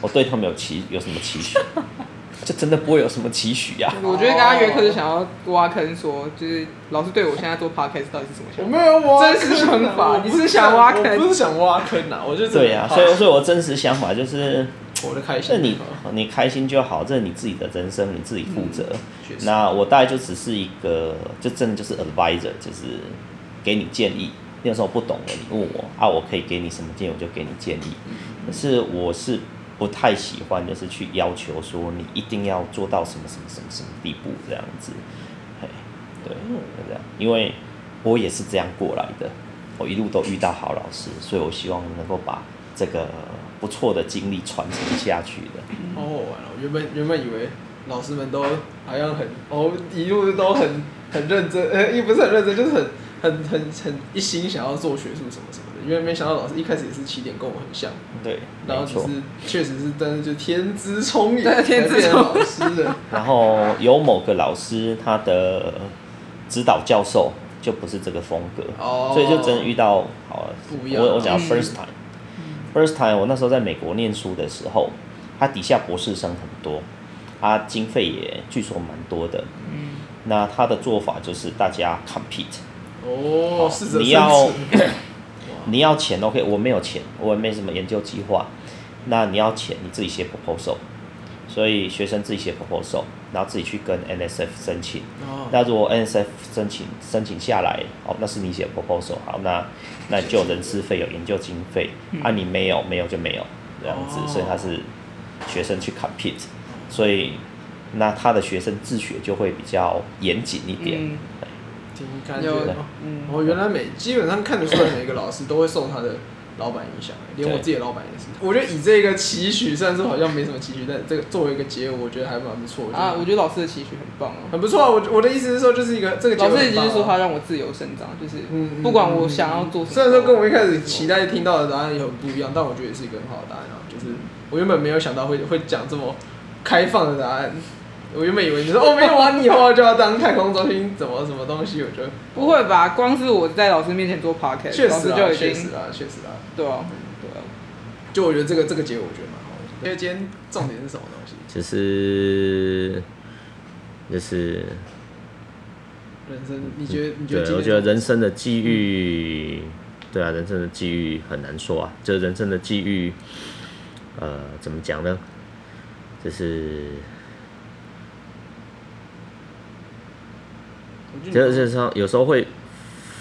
我对他们有期有什么期许？就真的不会有什么期许呀。我觉得跟他约课是想要挖坑，说就是老师对我现在做 podcast 到底是什么想法？我没有挖真实想法，你是想挖坑？不是想挖坑啊，我就对呀。所以，所以我真实想法就是，我的开心。那你你开心就好，这是你自己的人生，你自己负责。那我大概就只是一个，就真的就是 advisor，就是给你建议。那时候不懂的，你问我啊，我可以给你什么建议，我就给你建议。可是我是。不太喜欢，就是去要求说你一定要做到什么什么什么什么地步这样子，嘿，对，这样，因为我也是这样过来的，我一路都遇到好老师，所以我希望能够把这个不错的经历传承下去的。哦，完了，原本原本以为老师们都好像很哦，一路都很很认真，呃，也不是很认真，就是很很很很一心想要做学术什么什么的。因为没想到老师一开始也是起点跟我很像，对，然后只是确实是但是就天资聪颖，对，天资聪老师的。然后有某个老师他的指导教授就不是这个风格，哦，所以就真的遇到好，了。我我讲 first time，first time，我那时候在美国念书的时候，他底下博士生很多，他经费也据说蛮多的，嗯，那他的做法就是大家 compete，哦，你要。你要钱，OK，我没有钱，我也没什么研究计划。那你要钱，你自己写 proposal。所以学生自己写 proposal，然后自己去跟 NSF 申请。哦。那如果 NSF 申请申请下来，哦，那是你写 proposal，好，那那就人事费有研究经费。嗯。啊，你没有，没有就没有这样子。哦。所以他是学生去 compete，所以那他的学生自学就会比较严谨一点。嗯挺感觉的，嗯，我原来每基本上看得出来，每一个老师都会受他的老板影响，连我自己的老板也是。我觉得以这个期许，虽然说好像没什么期许，但这个作为一个结尾，我觉得还蛮不错的。啊，我觉得老师的期许很棒哦，很不错啊。我我的意思是说，就是一个这个老师已经是说，他让我自由生长，就是不管我想要做什么。虽然说跟我一开始期待听到的答案也很不一样，但我觉得也是一个很好的答案啊。就是我原本没有想到会会讲这么开放的答案。我原本以为你说哦，没有啊，你以后就要当太空中心，怎么什么东西？我觉得不会吧？光是我在老师面前做 podcast，确实啊，就已经确实啊，确实啊，对啊，对啊。就我觉得这个这个结果，我觉得蛮好的。因为今天重点是什么东西？就是就是人生。你觉得？你觉得？我觉得人生的际遇，对啊，人生的际遇很难说啊。就人生的际遇，呃，怎么讲呢？就是。就是说，有时候会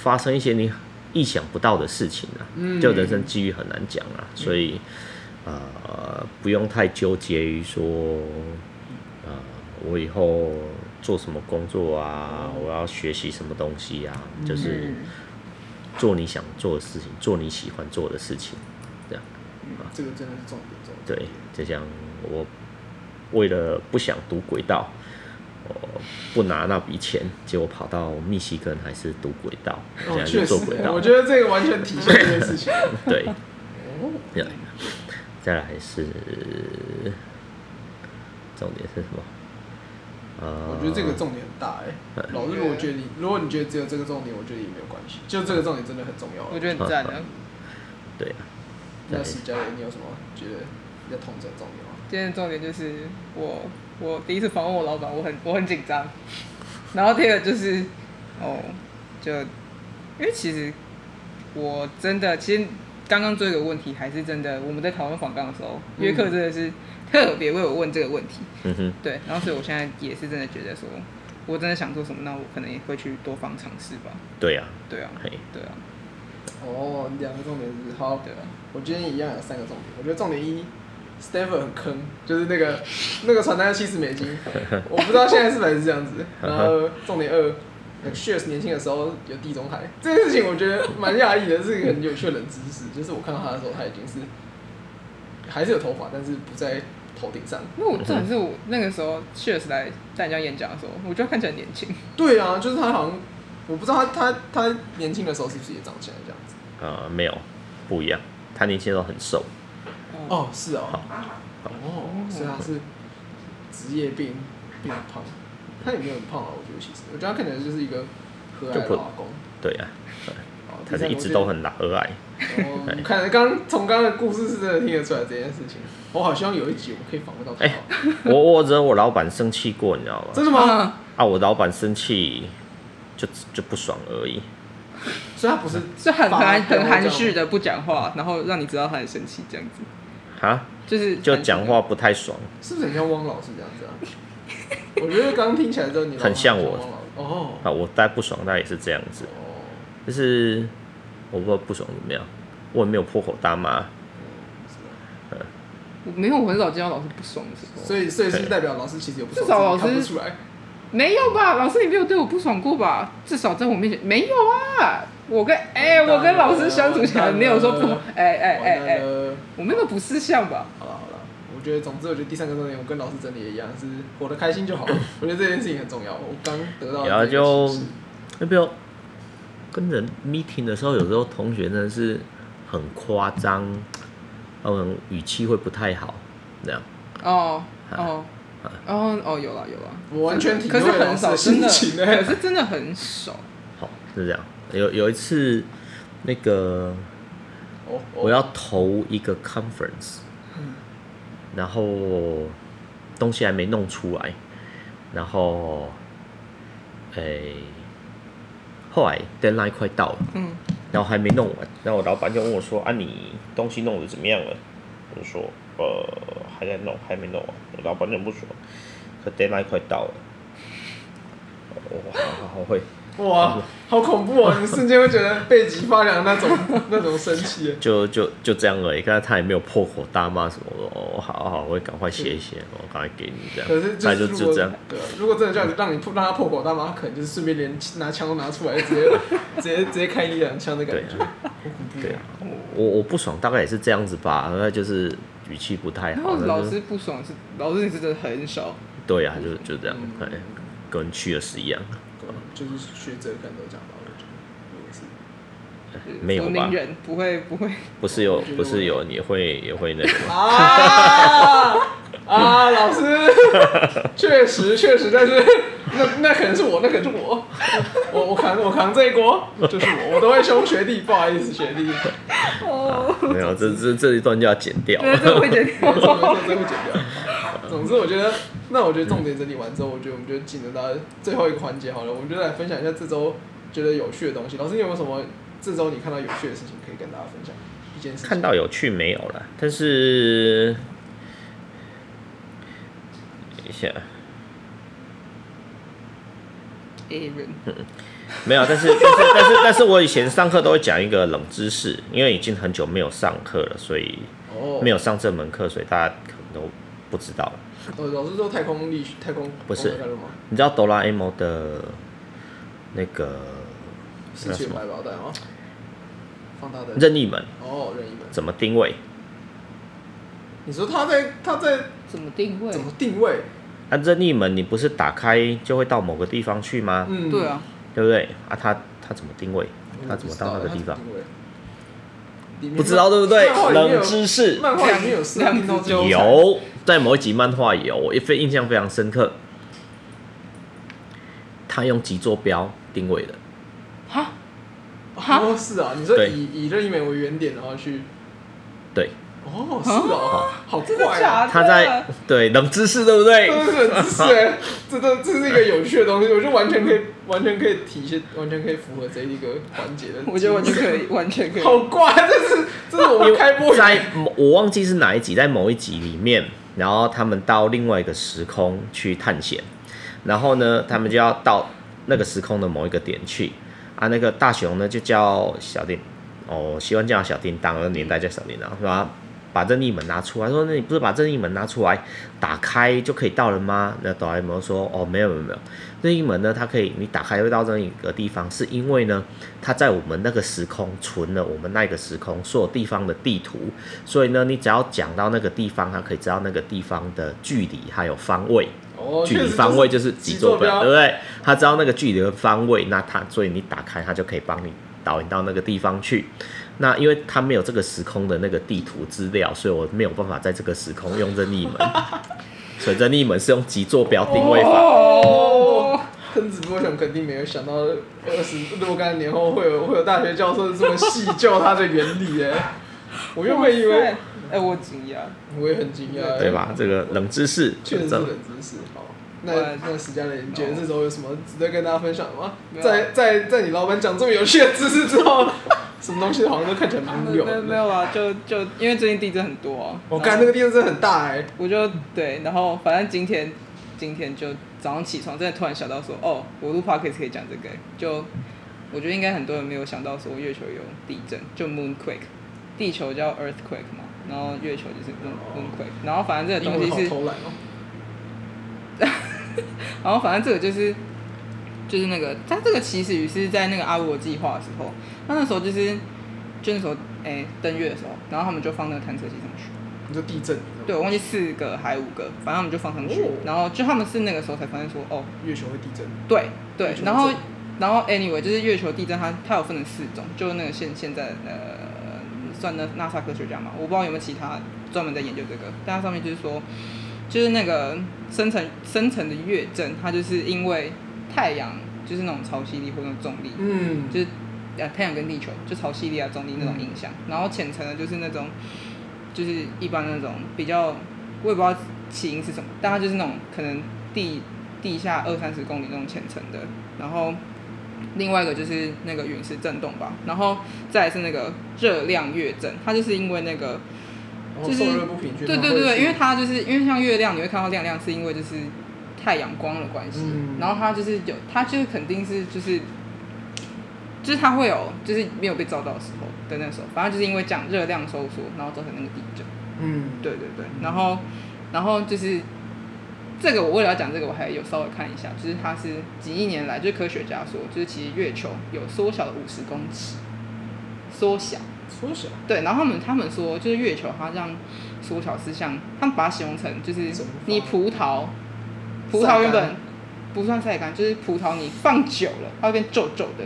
发生一些你意想不到的事情啊，就人生机遇很难讲啊，所以呃，不用太纠结于说，呃，我以后做什么工作啊，我要学习什么东西啊，就是做你想做的事情，做你喜欢做的事情，这样啊。这个真的是重点，重点。对，就像我为了不想读轨道。我不拿那笔钱，结果跑到密西根还是读轨道，现在就做轨道。我觉得这个完全体现这件事情。对，对，再来是重点是什么？我觉得这个重点很大哎、欸。老师，如果觉得你，如果你觉得只有这个重点，我觉得也没有关系。就这个重点真的很重要。我觉得很赞啊。对啊。那史嘉蕾，你有什么觉得要统整重点吗？今天的重点就是我。我第一次访问我老板，我很我很紧张。然后第二个就是，哦，就因为其实我真的，其实刚刚这个问题还是真的。我们在讨论访港的时候，约克真的是特别为我问这个问题。嗯哼。对，然后所以我现在也是真的觉得说，我真的想做什么，那我可能也会去多方尝试吧。对呀、啊。对啊。嘿。对啊。哦，两个重点是好。对啊。我今天一样有三个重点。我觉得重点一。Stanford 很坑，就是那个那个传单七十美金，我不知道现在是不是这样子。然后重点二，Shears 年轻的时候有地中海这件事情，我觉得蛮讶异的，是一个很有趣的冷知识。就是我看到他的时候，他已经是还是有头发，但是不在头顶上。因为我真的是我那个时候 s h i r s 来在人家演讲的时候，我觉得看起来年轻。对啊，就是他好像，我不知道他他他年轻的时候是不是也长起来这样子？呃，没有，不一样。他年轻的时候很瘦。哦，是哦。哦，所以他是职业病变胖。他也没有很胖啊，我觉得其实，我觉得他看起来就是一个和蔼的老公。对啊，他是一直都很和蔼。哦，看刚从刚刚的故事是真的听得出来这件事情。我好希望有一集我们可以访问到他。哎，我我惹我老板生气过，你知道吗？真的吗？啊，我老板生气就就不爽而已。所以他不是是很含很含蓄的不讲话，然后让你知道他很生气这样子。啊？就是就讲话不太爽。是不是很像汪老师这样子啊？我觉得刚刚听起来之后你很像我哦。啊，我带不爽，大概也是这样子。就是我不知道不爽怎么样，我也没有破口大骂。我没有，我很少见到老师不爽的时候。所以，所以是代表老师其实有不爽，至少老师看不出来。没有吧？老师你没有对我不爽过吧？至少在我面前没有啊。我跟哎，我跟老师相处起来没有说不，哎哎哎哎，我没有不是像吧？好了好了，我觉得总之我觉得第三个重点，我跟老师真的也一样，是活得开心就好。我觉得这件事情很重要。我刚得到。然后就那比如跟人 meeting 的时候，有时候同学真的是很夸张。嗯，语气会不太好，这样。哦哦哦哦，有了有了，我完全体会。可是很少，真的，可是真的很少。好，是这样。有有一次，那个，我要投一个 conference，然后东西还没弄出来，然后，哎，后来 deadline 快到了，嗯。然后还没弄完，然后我老板就问我说：“啊，你东西弄得怎么样了？”我就说：“呃，还在弄，还没弄完。”我老板就不说：“可 deadline 快到了。”我好好好会。哇，好恐怖哦！你瞬间会觉得背脊发凉那种 那种生气。就就就这样而已，刚才他也没有破口大骂什么的。哦，好好，我会赶快写一写，我赶快给你这样。可是就就就这样。对，如果真的这样子让你让他破口大骂，他可能就是顺便连拿枪都拿出来，直接 直接直接开一两枪的感觉。对啊，我我不爽，大概也是这样子吧，那就是语气不太好。老师不爽是老师，你是真的很少。对啊，就就这样，哎，跟去了是一样。就是学者可能都讲到了，就没有吧？不会不会，不是有不是有你会也会那个啊 啊！老师，确实确实，但是那那可能是我，那可能是我，我我扛我扛这一锅，就是我，我都会凶学弟，不好意思学弟。哦，没有，这这这一段就要剪掉，这会剪掉，这会剪掉。总之，我觉得。那我觉得重点整理完之后，我觉得我们就进入到最后一个环节好了。我们就来分享一下这周觉得有趣的东西。老师，你有没有什么这周你看到有趣的事情可以跟大家分享？一件事。看到有趣没有了？但是，等一下，嗯，没有。但是，但是，但是，但是我以前上课都会讲一个冷知识，因为已经很久没有上课了，所以没有上这门课，所以大家可能都不知道了。呃，老师说太空力，太空不是？你知道哆啦 A 梦的那个是什么？百宝袋吗？放大的任意门哦，任意门怎么定位？你说他在他在怎么定位？怎么定位？啊，任意门你不是打开就会到某个地方去吗？嗯，对啊，对不对？啊，他他怎么定位？他怎么到那个地方？不知道对不对？冷知识，漫画里面有有。在某一集漫画有，我一非印象非常深刻。他用极坐标定位的。哈？哦，是啊，你说以以任意门为原点，然后去。对。哦，是哦，好怪啊！他在对冷知识，对不对？冷知识，哎，这都这是一个有趣的东西，我觉得完全可以，完全可以体现，完全可以符合这一个环节的。我觉得完全可以，完全可以。好怪，这是这是我们开播在我忘记是哪一集，在某一集里面。然后他们到另外一个时空去探险，然后呢，他们就要到那个时空的某一个点去啊。那个大熊呢就叫小叮，哦，喜欢叫小叮当，那年代叫小叮当是吧？把任意门拿出来，说那你不是把任意门拿出来打开就可以到了吗？那哆啦 A 梦说哦，没有没有没有，任意门呢，它可以你打开会到任意一个地方，是因为呢，它在我们那个时空存了我们那个时空所有地方的地图，所以呢，你只要讲到那个地方，它可以知道那个地方的距离还有方位。哦，距离方位就是几座标，对不对？它知道那个距离的方位，那它所以你打开它就可以帮你导引到那个地方去。那因为它没有这个时空的那个地图资料，所以我没有办法在这个时空用任意门。所以任意门是用极坐标定位法。哦，跟子波想肯定没有想到二十若干年后会有会有大学教授这么细究它的原理哎。我原本以为，哎、欸，我惊讶，我也很惊讶，对吧？这个冷知识，确实是冷知识。好，那那时间你觉得这时候有什么值得跟大家分享的吗？在在在你老板讲这么有趣的知识之后。什么东西好像都看起来蛮无聊的。没有啊，就就因为最近地震很多啊。我看那个地震真的很大哎、欸。我就对，然后反正今天今天就早上起床，真的突然想到说，哦，我录 podcast 可以讲这个。就我觉得应该很多人没有想到说月球有地震，就 moonquake，地球叫 earthquake 嘛，然后月球就是 moon moonquake，然后反正这个东西是，偷懒哦、然后反正这个就是。就是那个，它这个起始于是在那个阿波罗计划的时候，他那时候就是，就那时候，哎、欸，登月的时候，然后他们就放那个探测器上去。你说地震？对，我忘记四个还五个，反正他们就放上去，哦、然后就他们是那个时候才发现说，哦，月球会地震。对对，然后然后 anyway 就是月球地震它，它它有分成四种，就是那个现现在呃，算那 NASA 科学家嘛，我不知道有没有其他专门在研究这个，但它上面就是说，就是那个深层深层的月震，它就是因为。太阳就是那种潮汐力或那种重力，嗯，就是呃太阳跟地球就潮汐力啊重力那种影响，嗯、然后浅层的就是那种，就是一般那种比较，我也不知道起因是什么，但它就是那种可能地地下二三十公里那种浅层的，然后另外一个就是那个陨石震动吧，然后再来是那个热量月震，它就是因为那个就是对对对对，因为它就是因为像月亮你会看到亮亮，是因为就是。太阳光的关系，嗯、然后它就是有，它就是肯定是就是，就是它会有，就是没有被照到的时候的那时候，反正就是因为这样热量收缩，然后造成那个地震。嗯，对对对，然后然后就是这个我为了要讲这个，我还有稍微看一下，就是它是几亿年来，就是科学家说，就是其实月球有缩小了五十公尺，缩小，缩小，对，然后他们他们说，就是月球它这样缩小是像，他们把它形容成就是你葡萄。葡萄原本不算晒干，就是葡萄你放久了，它会变皱皱的。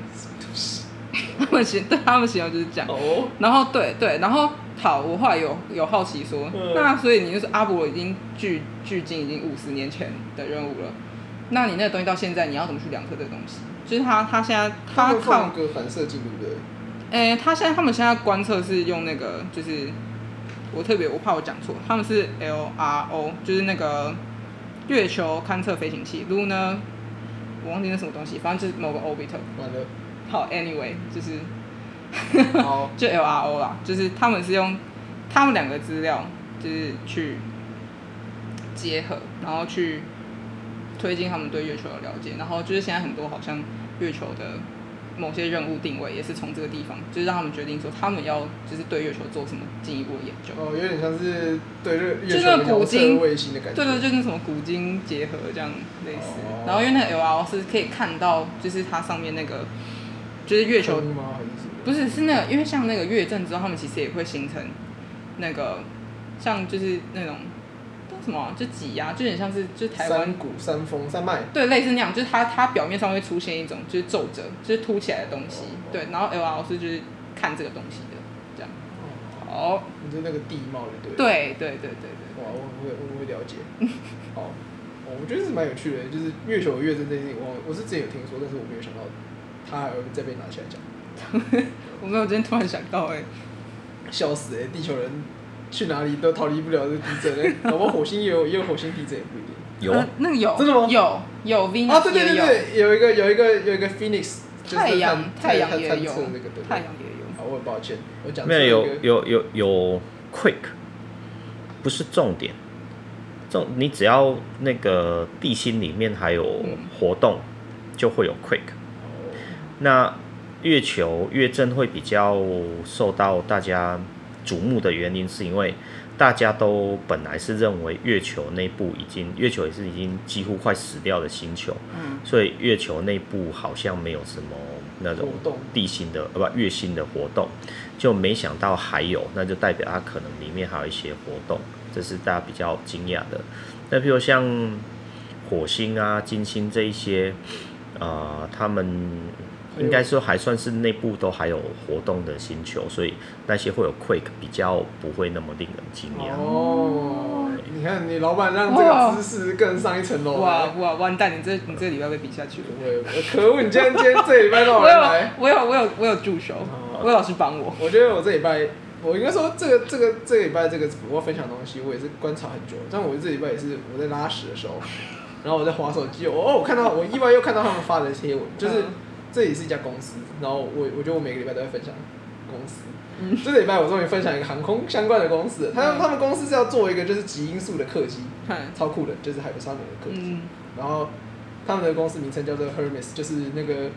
他们形对他们形容就是这样。哦。然后对对，然后好，我后来有有好奇说，嗯、那所以你就是阿波罗已经距距今已经五十年前的任务了，那你那个东西到现在你要怎么去量测这个东西？就是他他现在他靠个反射镜对不对？哎，他现在他们现在观测是用那个就是我特别我怕我讲错，他们是 LRO，就是那个。月球勘测飞行器，Lunar，我忘记那什么东西，反正就是某个 orbiter。完了。好，anyway，就是，好，就 LRO 啦，就是他们是用他们两个资料，就是去结合，然后去推进他们对月球的了解，然后就是现在很多好像月球的。某些任务定位也是从这个地方，就是让他们决定说他们要就是对月球做什么进一步的研究。哦，有点像是对月球的卫星的感觉。对对，就是什么古今结合这样类似。哦、然后因为那个 LRO 是可以看到，就是它上面那个就是月球是？不是，是那个，因为像那个月震之后，他们其实也会形成那个像就是那种。什么、啊？就挤压，就有点像是，就台湾山谷、山峰、山脉，对，类似那样，就是它它表面上会出现一种就是皱褶，就是凸起来的东西，哦、对。然后 LRO 是就是看这个东西的，这样。哦、好，你就那个地貌的对。对对对对对。哇，我会我会了解。好，哦，我觉得是蛮有趣的，就是月球月震这件事情，我我是之前有听说，但是我没有想到它还会再被拿起来讲。我没有，今天突然想到、欸，哎，笑死哎、欸，地球人。去哪里都逃离不了这个地震哎，搞不好火星也有也有火星地震也不一定。有、呃，那个有真的吗？有有 Venus 啊，对对对对，有一个有一个有一个 Phoenix，太阳太阳也有，那个对太阳也有。好，我很抱歉，我讲没有有有有有 Quake，不是重点，重你只要那个地心里面还有活动，就会有 Quake。那月球月震会比较受到大家。瞩目的原因，是因为大家都本来是认为月球内部已经，月球也是已经几乎快死掉的星球，嗯，所以月球内部好像没有什么那种地心的呃不月心的活动，就没想到还有，那就代表它可能里面还有一些活动，这是大家比较惊讶的。那比如像火星啊、金星这一些，呃，他们。应该说还算是内部都还有活动的星球，所以那些会有 quake 比较不会那么令人惊讶。哦，你看你老板让这个知识更上一层楼。哇哇完蛋！你这你这礼拜被比下去了。我可恶！你今天今天这礼拜让我来。我有我有我有助手，我有老师帮我。我觉得我这礼拜，我应该说这个这个这个礼拜这个我要分享的东西，我也是观察很久。但我这礼拜也是我在拉屎的时候，然后我在滑手机，哦，我看到我意外又看到他们发的贴文，就是。这也是一家公司，然后我我觉得我每个礼拜都在分享公司。嗯，这个礼拜我终于分享一个航空相关的公司，他他们公司是要做一个就是极音速的客机，嗯，超酷的，就是海普沙姆的客机。嗯，然后他们的公司名称叫做 Hermes，就是那个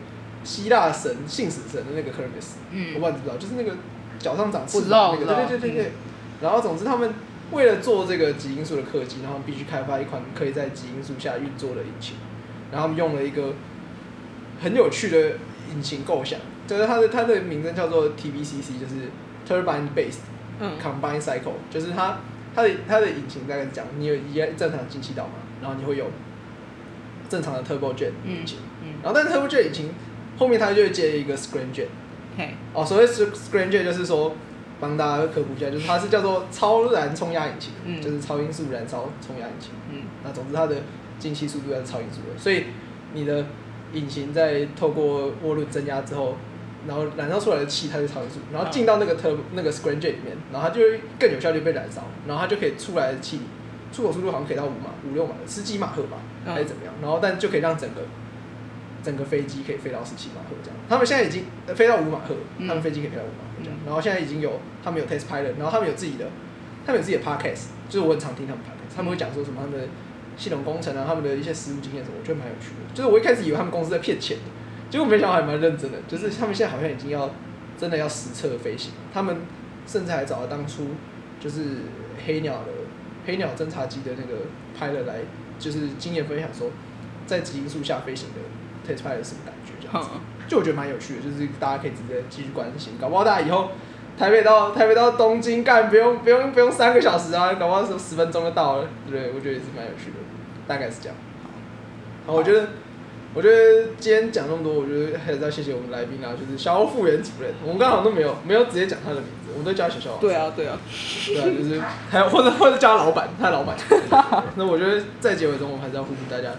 希腊神信使神的那个 Hermes。嗯，我不知道你知不知道，就是那个脚上长翅膀那个，对对对对对。然后总之他们为了做这个极音速的客机，然后必须开发一款可以在极音速下运作的引擎，然后他们用了一个。很有趣的引擎构想，就是它的它的名称叫做 TBCC，就是 Turbine Based Combined Cycle，就是它它的它的引擎大概是讲，你有一个正常的进气道嘛，然后你会有正常的 Turbojet 引擎，嗯。嗯、然后但是 Turbojet 引擎后面它就会接一个 Scramjet，嘿哦，所谓 Scramjet 就是说帮大家科普一下，就是它是叫做超燃冲压引擎，嗯、就是超音速燃烧冲压引擎，嗯，那总之它的进气速度要超音速的，所以你的。引擎在透过涡轮增压之后，然后燃烧出来的气它就超音速，然后进到那个特那个 scramjet 里面，然后它就会更有效率被燃烧，然后它就可以出来的气出口速度好像可以到五马五六马十几马赫吧，还是怎么样？然后但就可以让整个整个飞机可以飞到十七马赫这样。他们现在已经飞到五马赫，他们飞机可以飞到五马赫这样。然后现在已经有他们有 test pilot，然后他们有自己的他们有自己的 podcast，就是我很常听他们 podcast，他们会讲说什么他们的。系统工程啊，他们的一些实务经验什么，我觉得蛮有趣的。就是我一开始以为他们公司在骗钱的，结果没想到还蛮认真的。就是他们现在好像已经要真的要实测飞行，他们甚至还找了当初就是黑鸟的黑鸟侦察机的那个 pilot 来，就是经验分享说，在极音速下飞行的 test pilot 是什么感觉这样子。就我觉得蛮有趣的，就是大家可以直接继续关心，搞不好大家以后。台北到台北到东京干不用不用不用三个小时啊，搞不好是十分钟就到了，对不对？我觉得也是蛮有趣的，大概是这样。好，我觉得我觉得今天讲那么多，我觉得还是要谢谢我们来宾啊，就是小欧副原主任，我们刚好都没有没有直接讲他的名字，我们都叫他小肖。对啊对啊，对啊，就是还有 或者或者叫他老板，他老板。那我觉得在结尾中，我们还是要呼吁大家。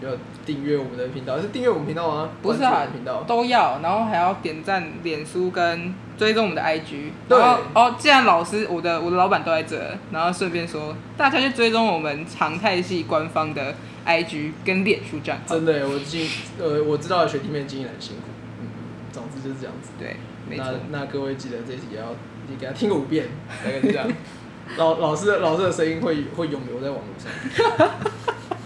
要订阅我们的频道，是订阅我们频道吗？不是啊，频道都要，然后还要点赞、脸书跟追踪我们的 IG。对。然后哦，既然老师，我的我的老板都在这，然后顺便说，大家去追踪我们常态系官方的 IG 跟脸书账号。真的，我经呃我知道学弟妹经营很辛苦，嗯，总之就是这样子。对，没错。那那各位记得这一集也要你给他听个五遍，大概是这样。老老师的老师的声音会会永留在网络上。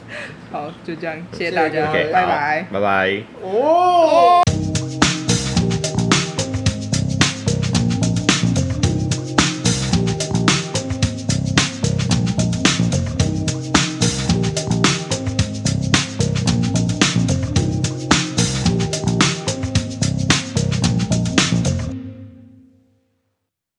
好，就这样，谢谢大家，拜拜，拜拜。哦。